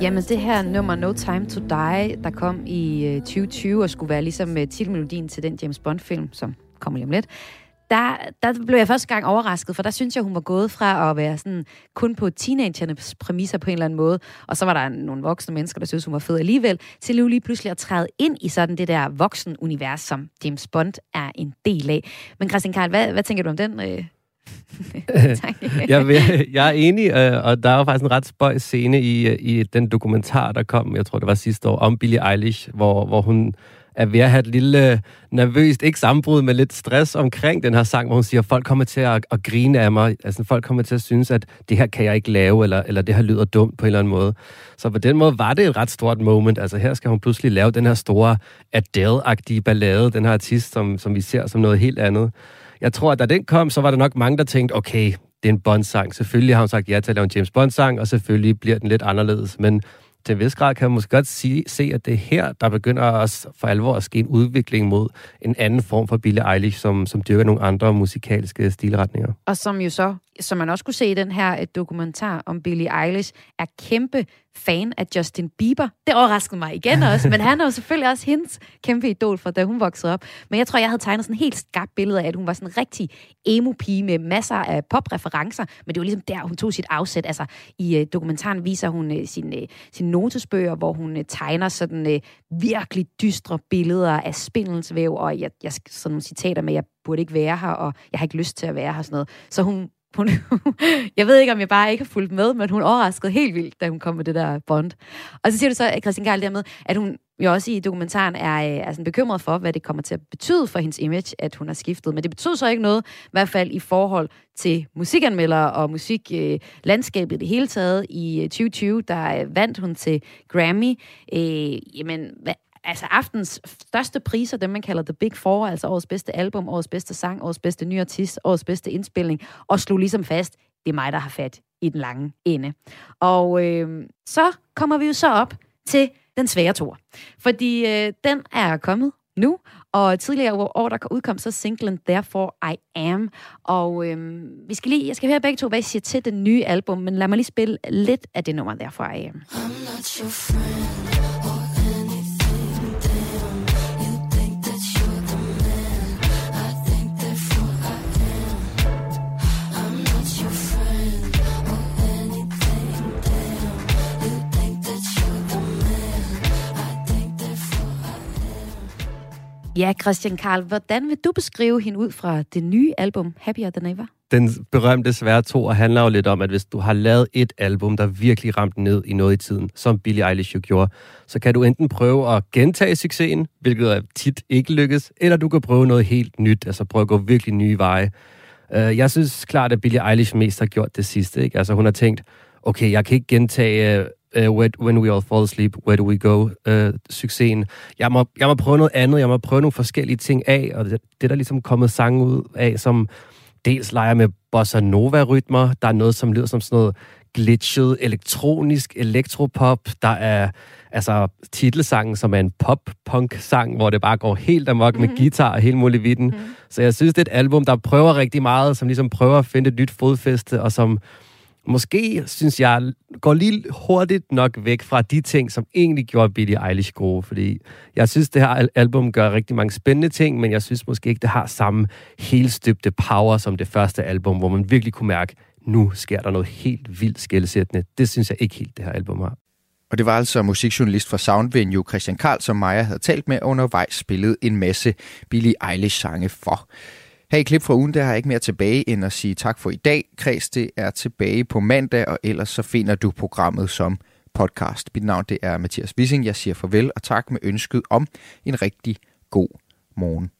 Jamen, det her nummer No Time to Die, der kom i øh, 2020 og skulle være ligesom øh, titelmelodien til den James Bond-film, som kommer lige om lidt, der, der blev jeg første gang overrasket, for der synes jeg, hun var gået fra at være sådan kun på teenagernes præmisser på en eller anden måde, og så var der nogle voksne mennesker, der synes hun var fed alligevel, til nu lige pludselig at træde ind i sådan det der voksen-univers, som James Bond er en del af. Men Christian Karl, hvad, hvad tænker du om den øh, tanke? jeg, vil, jeg er enig, øh, og der er jo faktisk en ret spøjs scene i, øh, i den dokumentar, der kom, jeg tror det var sidste år, om Billie Eilish, hvor, hvor hun er ved at have et lille øh, nervøst, ikke sammenbrud, men lidt stress omkring den her sang, hvor hun siger, at folk kommer til at, at grine af mig. Altså folk kommer til at synes, at det her kan jeg ikke lave, eller, eller det her lyder dumt på en eller anden måde. Så på den måde var det et ret stort moment. Altså her skal hun pludselig lave den her store Adele-agtige ballade, den her artist, som, som vi ser som noget helt andet. Jeg tror, at da den kom, så var der nok mange, der tænkte, okay, det er en Bond-sang. Selvfølgelig har hun sagt ja til at lave en James Bond-sang, og selvfølgelig bliver den lidt anderledes. Men til en vis grad kan man måske godt sige, se, at det er her, der begynder os for alvor at ske en udvikling mod en anden form for Billie Eilish, som, som dyrker nogle andre musikalske stilretninger. Og som jo så, som man også kunne se i den her øh, dokumentar om Billie Eilish, er kæmpe fan af Justin Bieber. Det overraskede mig igen også, men han er jo selvfølgelig også hendes kæmpe idol fra da hun voksede op. Men jeg tror, jeg havde tegnet sådan en helt skarpt billede af, at hun var sådan en rigtig emo-pige med masser af popreferencer, men det var ligesom der, hun tog sit afsæt. Altså, i øh, dokumentaren viser hun øh, sin, øh, sin notesbøger, hvor hun øh, tegner sådan øh, virkelig dystre billeder af spindelsvæv, og jeg, jeg sådan nogle citater med, jeg burde ikke være her, og jeg har ikke lyst til at være her, sådan noget. Så hun hun, jeg ved ikke, om jeg bare ikke har fulgt med, men hun overraskede helt vildt, da hun kom med det der bond. Og så siger du så, Christian Geil, dermed, at hun jo også i dokumentaren er, øh, er sådan bekymret for, hvad det kommer til at betyde for hendes image, at hun har skiftet. Men det betyder så ikke noget, i hvert fald i forhold til musikanmeldere og musiklandskabet øh, i det hele taget. I øh, 2020, der øh, vandt hun til Grammy. Øh, jamen, hvad, altså aftens største priser, dem man kalder The Big Four, altså årets bedste album, årets bedste sang, årets bedste ny artist, årets bedste indspilning, og slog ligesom fast, det er mig, der har fat i den lange ende. Og øh, så kommer vi jo så op til den svære tor. Fordi øh, den er kommet nu, og tidligere år, der udkom så singlen Therefore I Am. Og øh, vi skal lige, jeg skal høre begge to, hvad I siger til den nye album, men lad mig lige spille lidt af det nummer Therefore I Am. I'm not your friend Ja, Christian Karl, hvordan vil du beskrive hende ud fra det nye album Happier Than Ever? Den berømte svære to handler jo lidt om, at hvis du har lavet et album, der virkelig ramte ned i noget i tiden, som Billie Eilish jo gjorde, så kan du enten prøve at gentage succesen, hvilket tit ikke lykkes, eller du kan prøve noget helt nyt, altså prøve at gå virkelig nye veje. Øh, jeg synes klart, at Billie Eilish mest har gjort det sidste. Ikke? Altså hun har tænkt, okay, jeg kan ikke gentage øh, uh, When We All Fall Asleep, Where Do We Go, uh, succesen. Jeg må, jeg må prøve noget andet, jeg må prøve nogle forskellige ting af, og det, det er der ligesom kommet sange ud af, som dels leger med bossa nova-rytmer. Der er noget, som lyder som sådan noget glitchet elektronisk elektropop. Der er altså titelsangen, som er en pop-punk-sang, hvor det bare går helt amok mm-hmm. med guitar og hele muligheden. Mm-hmm. Så jeg synes, det er et album, der prøver rigtig meget, som ligesom prøver at finde et nyt fodfæste, og som måske, synes jeg, går lige hurtigt nok væk fra de ting, som egentlig gjorde Billie Eilish gode. Fordi jeg synes, det her album gør rigtig mange spændende ting, men jeg synes måske ikke, det har samme helstøbte power som det første album, hvor man virkelig kunne mærke, nu sker der noget helt vildt skældsættende. Det synes jeg ikke helt, det her album har. Og det var altså musikjournalist fra Soundvenue Christian Karl, som Maja havde talt med og undervejs spillede en masse Billie Eilish-sange for. Her i klip fra ugen, der har jeg ikke mere tilbage end at sige tak for i dag. Kreds, det er tilbage på mandag, og ellers så finder du programmet som podcast. Mit navn det er Mathias Wissing. Jeg siger farvel og tak med ønsket om en rigtig god morgen.